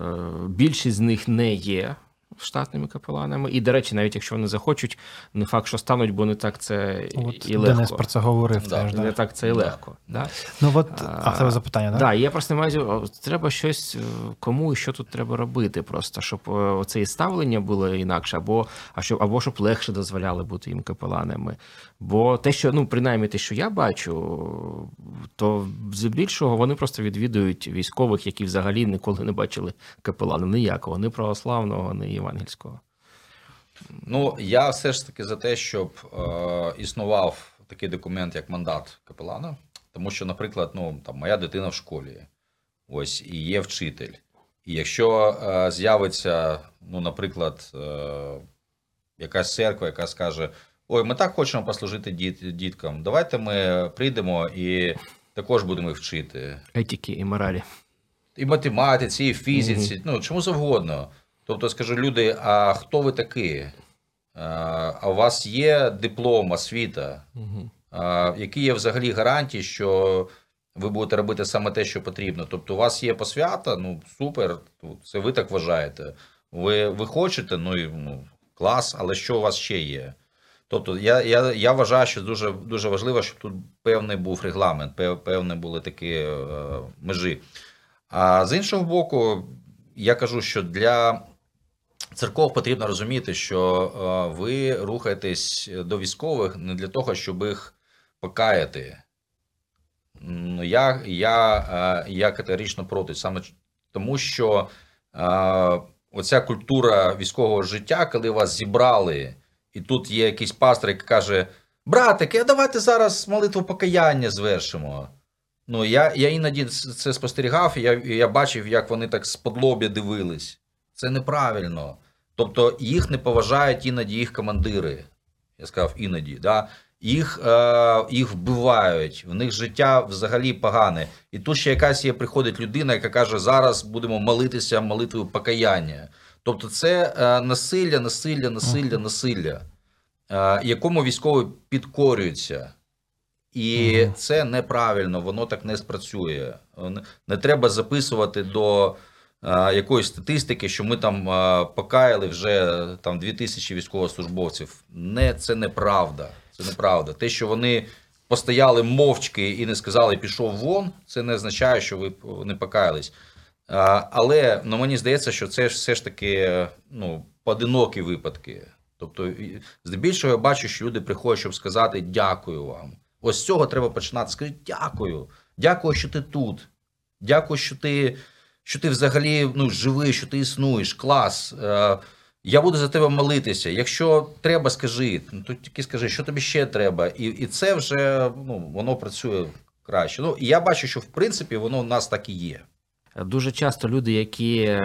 більшість з них не є штатними капеланами. І, до речі, навіть якщо вони захочуть, не факт, що стануть, бо не так це от і легко. Денис про це говорив. Да, теж, Не да. так це і легко. Да. Ну от, а в тебе запитання, так? да? Да, я просто не маю, треба щось кому і що тут треба робити, просто щоб це і ставлення було інакше, або а щоб, або щоб легше дозволяли бути їм капеланами. Бо те, що ну принаймні те, що я бачу, то здебільшого вони просто відвідують військових, які взагалі ніколи не бачили капелана ніякого, ні православного, ні євангельського. Ну, я все ж таки за те, щоб е, існував такий документ, як мандат капелана. Тому що, наприклад, ну там моя дитина в школі, ось і є вчитель. І якщо е, з'явиться, ну, наприклад, е, якась церква, яка скаже: Ой, ми так хочемо послужити діт, діткам, давайте ми прийдемо і також будемо їх вчити. Етики і моралі. І математиці, і фізиці, mm-hmm. ну чому завгодно. Тобто, скажу, люди, а хто ви такі? А у вас є диплом, освіта? Угу. А, які є взагалі гарантії, що ви будете робити саме те, що потрібно? Тобто, у вас є посвята, ну супер, це ви так вважаєте. Ви ви хочете, ну і ну, клас, але що у вас ще є? Тобто, я я, я вважаю, що дуже дуже важливо, щоб тут певний був регламент, певні були такі е, межі. А з іншого боку, я кажу, що для церков потрібно розуміти, що е, ви рухаєтесь до військових не для того, щоб їх покаяти. Ну, я я, е, я категорично проти, саме тому, що е, оця культура військового життя, коли вас зібрали, і тут є якийсь пастор, який каже: Братики, а давайте зараз молитву покаяння звершимо. Ну, я я іноді це спостерігав, і я я бачив, як вони так з-подлобя дивились. Це неправильно. Тобто їх не поважають іноді їх командири. Я сказав іноді. Да? Їх е, їх вбивають, в них життя взагалі погане. І тут ще якась є приходить людина, яка каже, зараз будемо молитися молитвою покаяння. Тобто, це е, насилля, насилля, насилля, насилля, е, якому військовий підкорюється. І це неправильно, воно так не спрацює. Не треба записувати до якоїсь статистики, що ми там покаяли вже там 2000 військовослужбовців. Не, Це неправда. Це неправда. Те, що вони постояли мовчки і не сказали, пішов вон, це не означає, що ви не покаялись. Але ну, мені здається, що це все ж таки ну, поодинокі випадки. Тобто, здебільшого я бачу, що люди приходять, щоб сказати дякую вам. Ось з цього треба починати. Скажіть, дякую. Дякую, що ти тут. Дякую, що ти що ти взагалі ну, живий, що ти існуєш. Клас. Е, Я буду за тебе молитися. Якщо треба, скажи. Ну, то тільки скажи, що тобі ще треба. І і це вже ну, воно працює краще. Ну, І я бачу, що в принципі воно у нас так і є. Дуже часто люди, які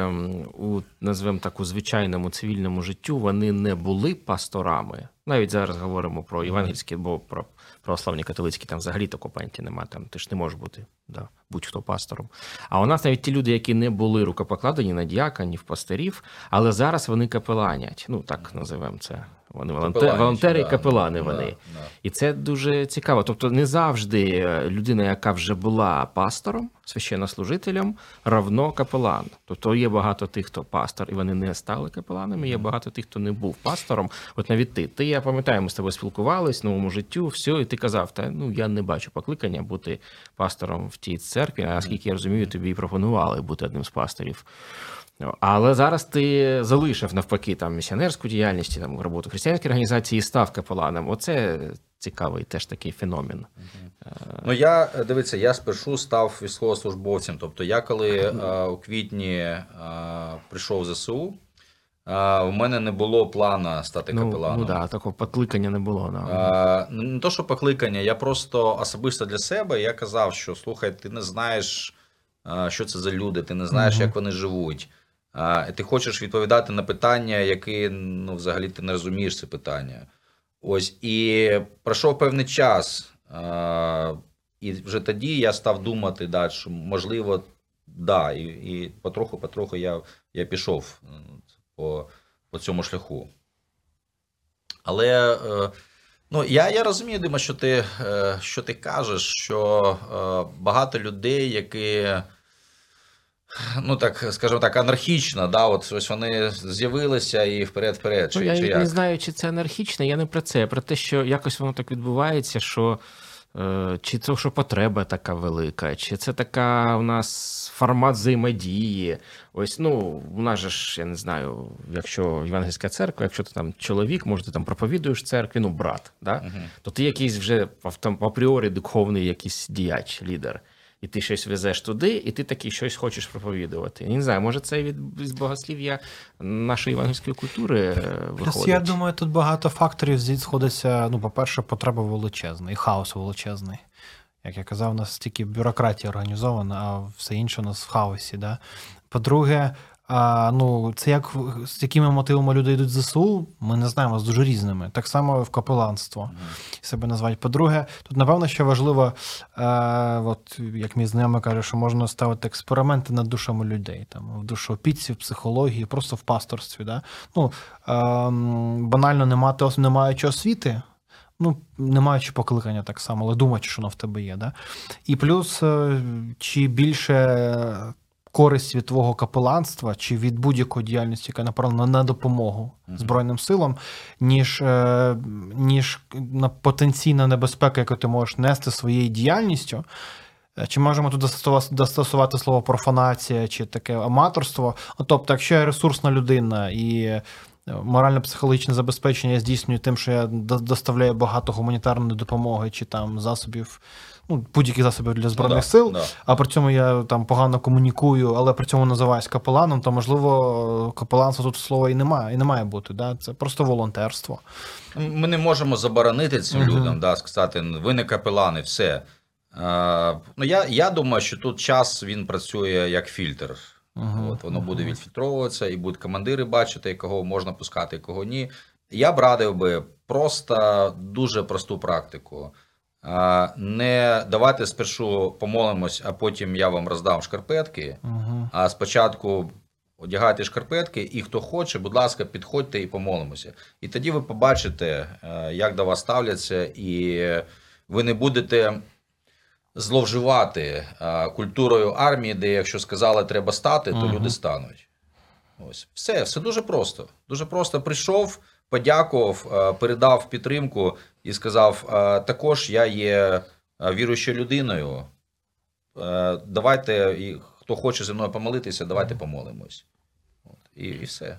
у назвемо так у звичайному цивільному життю, вони не були пасторами. Навіть зараз говоримо про євангельські, бо про православні католицькі там взагалі такого поняття немає. Там ти ж не можеш бути да, будь-хто пастором. А у нас навіть ті люди, які не були рукопокладені на діяка, ні в пастирів, але зараз вони капеланять. Ну так називаємо це. Вони волонтери, волонтери і капелани. Вони да, да. і це дуже цікаво. Тобто, не завжди е, людина, яка вже була пастором, священнослужителем, равно капелан. Тобто є багато тих, хто пастор, і вони не стали капеланами. Є багато тих, хто не був пастором. От навіть ти. Ти я пам'ятаю, ми з тобою спілкувались новому життю, все, і ти казав, та ну я не бачу покликання бути пастором в тій церкві. А наскільки я розумію, тобі пропонували бути одним з пасторів. Але зараз ти залишив навпаки там місіонерську діяльність, там роботу християнської організації і став капеланом. Оце цікавий теж такий феномен. Ну я дивіться, я спершу став військовослужбовцем. Тобто, я коли а, у квітні а, прийшов в ЗСУ, в мене не було плана стати ну, капеланом. Ну да, такого покликання не було. Да. А, Не то, що покликання, я просто особисто для себе я казав, що слухай, ти не знаєш, що це за люди, ти не знаєш, угу. як вони живуть. Ти хочеш відповідати на питання, які ну, взагалі ти не розумієш це питання. Ось і пройшов певний час. І вже тоді я став думати, да, що можливо, да, і і потроху-потроху я я пішов по по цьому шляху. Але е, ну, я я розумію, Дима, що ти е, що ти кажеш, що е, багато людей, які, ну так, скажімо так, анархічно, да, от ось вони з'явилися і вперед-вперед. Ну, я чи не знаю, чи це анархічно, я не про це, а про те, що якось воно так відбувається, що. Чи це що потреба така велика, чи це така у нас формат взаємодії? Ось ну у нас же ж я не знаю, якщо Євангельська церква, якщо ти там чоловік, може ти там проповідуєш церкві, ну брат, да? Угу. то ти якийсь вже там апріорі духовний якийсь діяч, лідер і ти щось везеш туди, і ти таки щось хочеш проповідувати. Я не знаю, може це від богослів'я нашої євангельської культури виходить? Плюс, Я думаю, тут багато факторів сходиться. Ну, по-перше, потреба величезна, і хаос величезний. Як я казав, у нас тільки бюрократія організована, а все інше у нас в хаосі. Да? По-друге, а, ну, Це як з якими мотивами люди йдуть в ЗСУ, ми не знаємо з дуже різними. Так само в капеланство mm. себе назвати. По-друге, тут, напевно, ще важливо, е, от, як мій знайомий каже, що можна ставити експерименти над душами людей, там, в душоопіці, в психології, просто в пасторстві. Да? Ну, е, Банально не мати не маючи освіти. Ну, не маючи покликання так само, але думаючи, що воно в тебе є. Да? І плюс, е, чи більше користь від твого капеланства чи від будь-якої діяльності, яка направлена на допомогу Збройним силам, ніж е, ніж на потенційна небезпека, яку ти можеш нести своєю діяльністю. Е, чи можемо тут застосувати слово профанація чи таке аматорство? Тобто, якщо я ресурсна людина і е, морально-психологічне забезпечення я здійснюю тим, що я доставляю багато гуманітарної допомоги чи там засобів ну, будь-які засоби для збройних ну, сил, да. а при цьому я там погано комунікую, але при цьому називаюсь капеланом, то можливо капеланство тут слова і немає, і не має бути. Да? Це просто волонтерство. Ми не можемо заборонити цим uh людям, да, сказати, ви не капелани, все. А, ну, Я я думаю, що тут час він працює як фільтр. Uh-huh. От Воно буде відфільтровуватися, і будуть командири бачити, кого можна пускати, кого ні. Я б радив би просто дуже просту практику. Не давайте спершу помолимось, а потім я вам роздам шкарпетки. Угу. А спочатку одягайте шкарпетки, і хто хоче, будь ласка, підходьте і помолимося. І тоді ви побачите, е, як до вас ставляться, і ви не будете зловживати е, культурою армії, де якщо сказали, треба стати, то угу. люди стануть. Ось все, все дуже просто. Дуже просто прийшов подякував, е, передав підтримку і сказав: «Е, також я є віруючою людиною. Давайте, і хто хоче зі мною помолитися, давайте помолимось. От, І і все.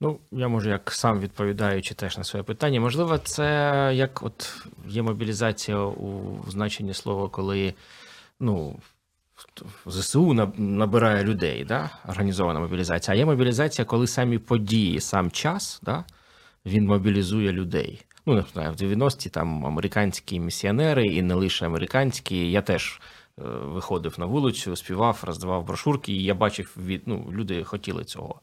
Ну, я можу, як сам відповідаючи теж на своє питання. Можливо, це як от є мобілізація у значенні слова, коли ну, ЗСУ набирає людей, да? організована мобілізація, а є мобілізація, коли самі події, сам час, да? він мобілізує людей. Ну, не знаю, в 90-ті там американські місіонери, і не лише американські. Я теж е, виходив на вулицю, співав, роздавав брошурки, і я бачив, від ну, люди хотіли цього.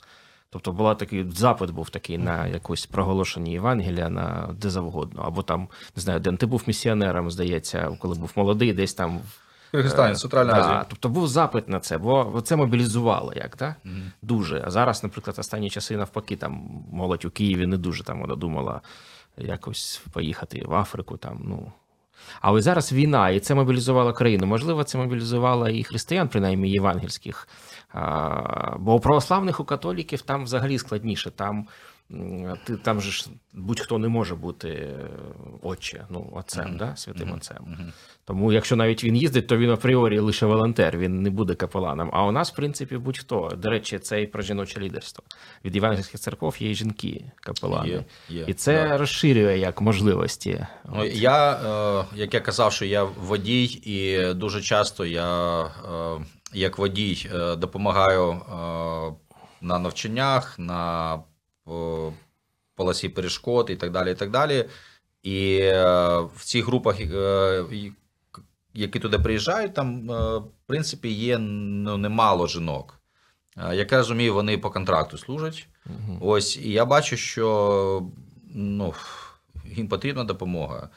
Тобто була такий запит був такий на якось проголошення Євангелія на де завгодно. Або там, не знаю, де ти був місіонером, здається, коли був молодий, десь там Киргизстані, е, Центральна да, Азія. Тобто був запит на це, бо це мобілізувало як? Mm. Дуже. А зараз, наприклад, останні часи навпаки, там молодь у Києві не дуже там вона думала якось поїхати в Африку. там, ну. Але зараз війна, і це мобілізувало країну. Можливо, це мобілізувало і християн, принаймні євангельських. Бо у православних у католіків там взагалі складніше. Там ти там же ж будь-хто не може бути е, отче, ну отцем, mm-hmm. да, святим mm-hmm. отцем. Mm-hmm. Тому, якщо навіть він їздить, то він апріорі лише волонтер, він не буде капеланом. А у нас, в принципі, будь-хто. До речі, це і про жіноче лідерство. Від євангельських церков є і жінки капелани. Є, є, і це да. розширює як можливості. Ну, Я, е, як я казав, що я водій, і дуже часто я, е, як водій, допомагаю на навчаннях. на по полосі перешкод і так далі. І так далі. І е, в цих групах, е, які туди приїжджають, там, е, в принципі, є ну, немало жінок. Як я розумію, вони по контракту служать. Мгм. Ось, і я бачу, що ну, їм потрібна допомога.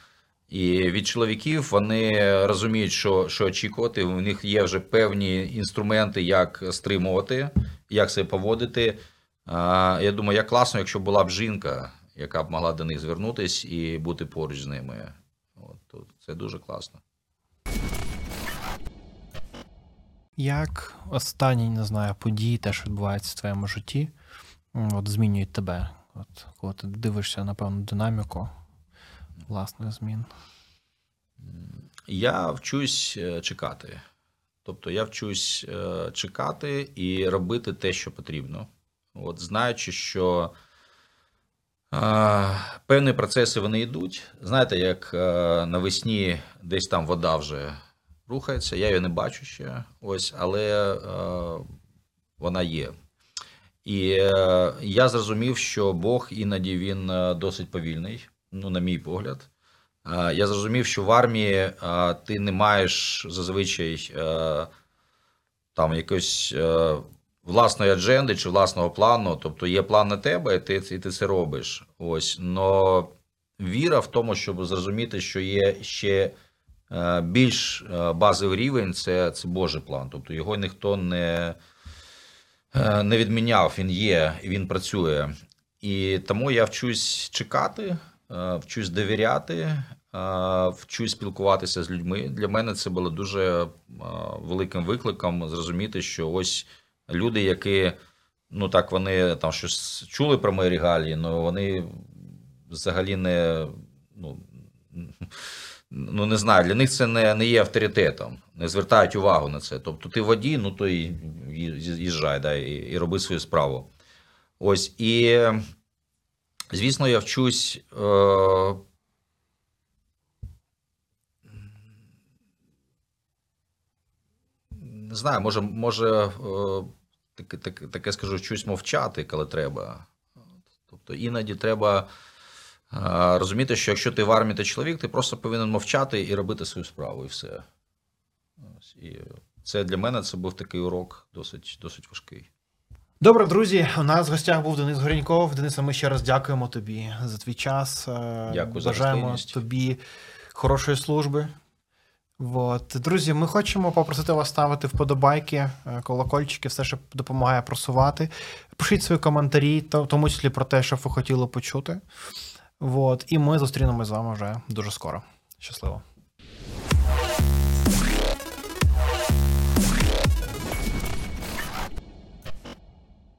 І від чоловіків вони розуміють, що, що очікувати. У них є вже певні інструменти, як стримувати, як себе поводити. Я думаю, як класно, якщо була б жінка, яка б могла до них звернутися і бути поруч з ними. От, це дуже класно. Як останні, не знаю, події, те, що відбувається в твоєму житті, от змінюють тебе? От коли ти дивишся, напевно, динаміку власних змін. Я вчусь е, чекати. Тобто я вчусь е, чекати і робити те, що потрібно. От, знаючи, що е, певні процеси вони йдуть. Знаєте, як е, навесні десь там вода вже рухається, я її не бачу ще, ось, але е, вона є. І е, я зрозумів, що Бог іноді він е, досить повільний, ну, на мій погляд. Е, Я зрозумів, що в армії е, ти не маєш зазвичай е, там якоїсь е, власної адженди чи власного плану. Тобто є план на тебе, і ти, і ти це робиш. Ось. Но віра в тому, щоб зрозуміти, що є ще е, більш е, базовий рівень це, це Божий план. Тобто його ніхто не, е, не відміняв, він є він працює. І тому я вчусь чекати, вчусь довіряти, вчусь спілкуватися з людьми. Для мене це було дуже великим викликом зрозуміти, що ось люди, які ну так вони там щось чули про мої регалії, але вони взагалі не. Ну, Ну, не знаю, для них це не, не є авторитетом, не звертають увагу на це. Тобто ти водій, ну то і їжджай, да, і, і роби свою справу. Ось і, звісно, я вчусь. Е, не знаю, може, може е, таке, таке, таке скажу, вчусь мовчати, коли треба. Тобто іноді треба е, розуміти, що якщо ти в армії та чоловік, ти просто повинен мовчати і робити свою справу, і все. Ось, і це для мене це був такий урок досить, досить важкий. Добре, друзі. У нас в гостях був Денис Горіньков. Денисе, ми ще раз дякуємо тобі за твій час. Е, Дякую за Бажаємо гостинність. тобі хорошої служби. От. Друзі, ми хочемо попросити вас ставити вподобайки, е, колокольчики, все, що допомагає просувати. Пишіть свої коментарі, в тому числі про те, що ви хотіли почути. От. І ми зустрінемось з вами вже дуже скоро. Щасливо!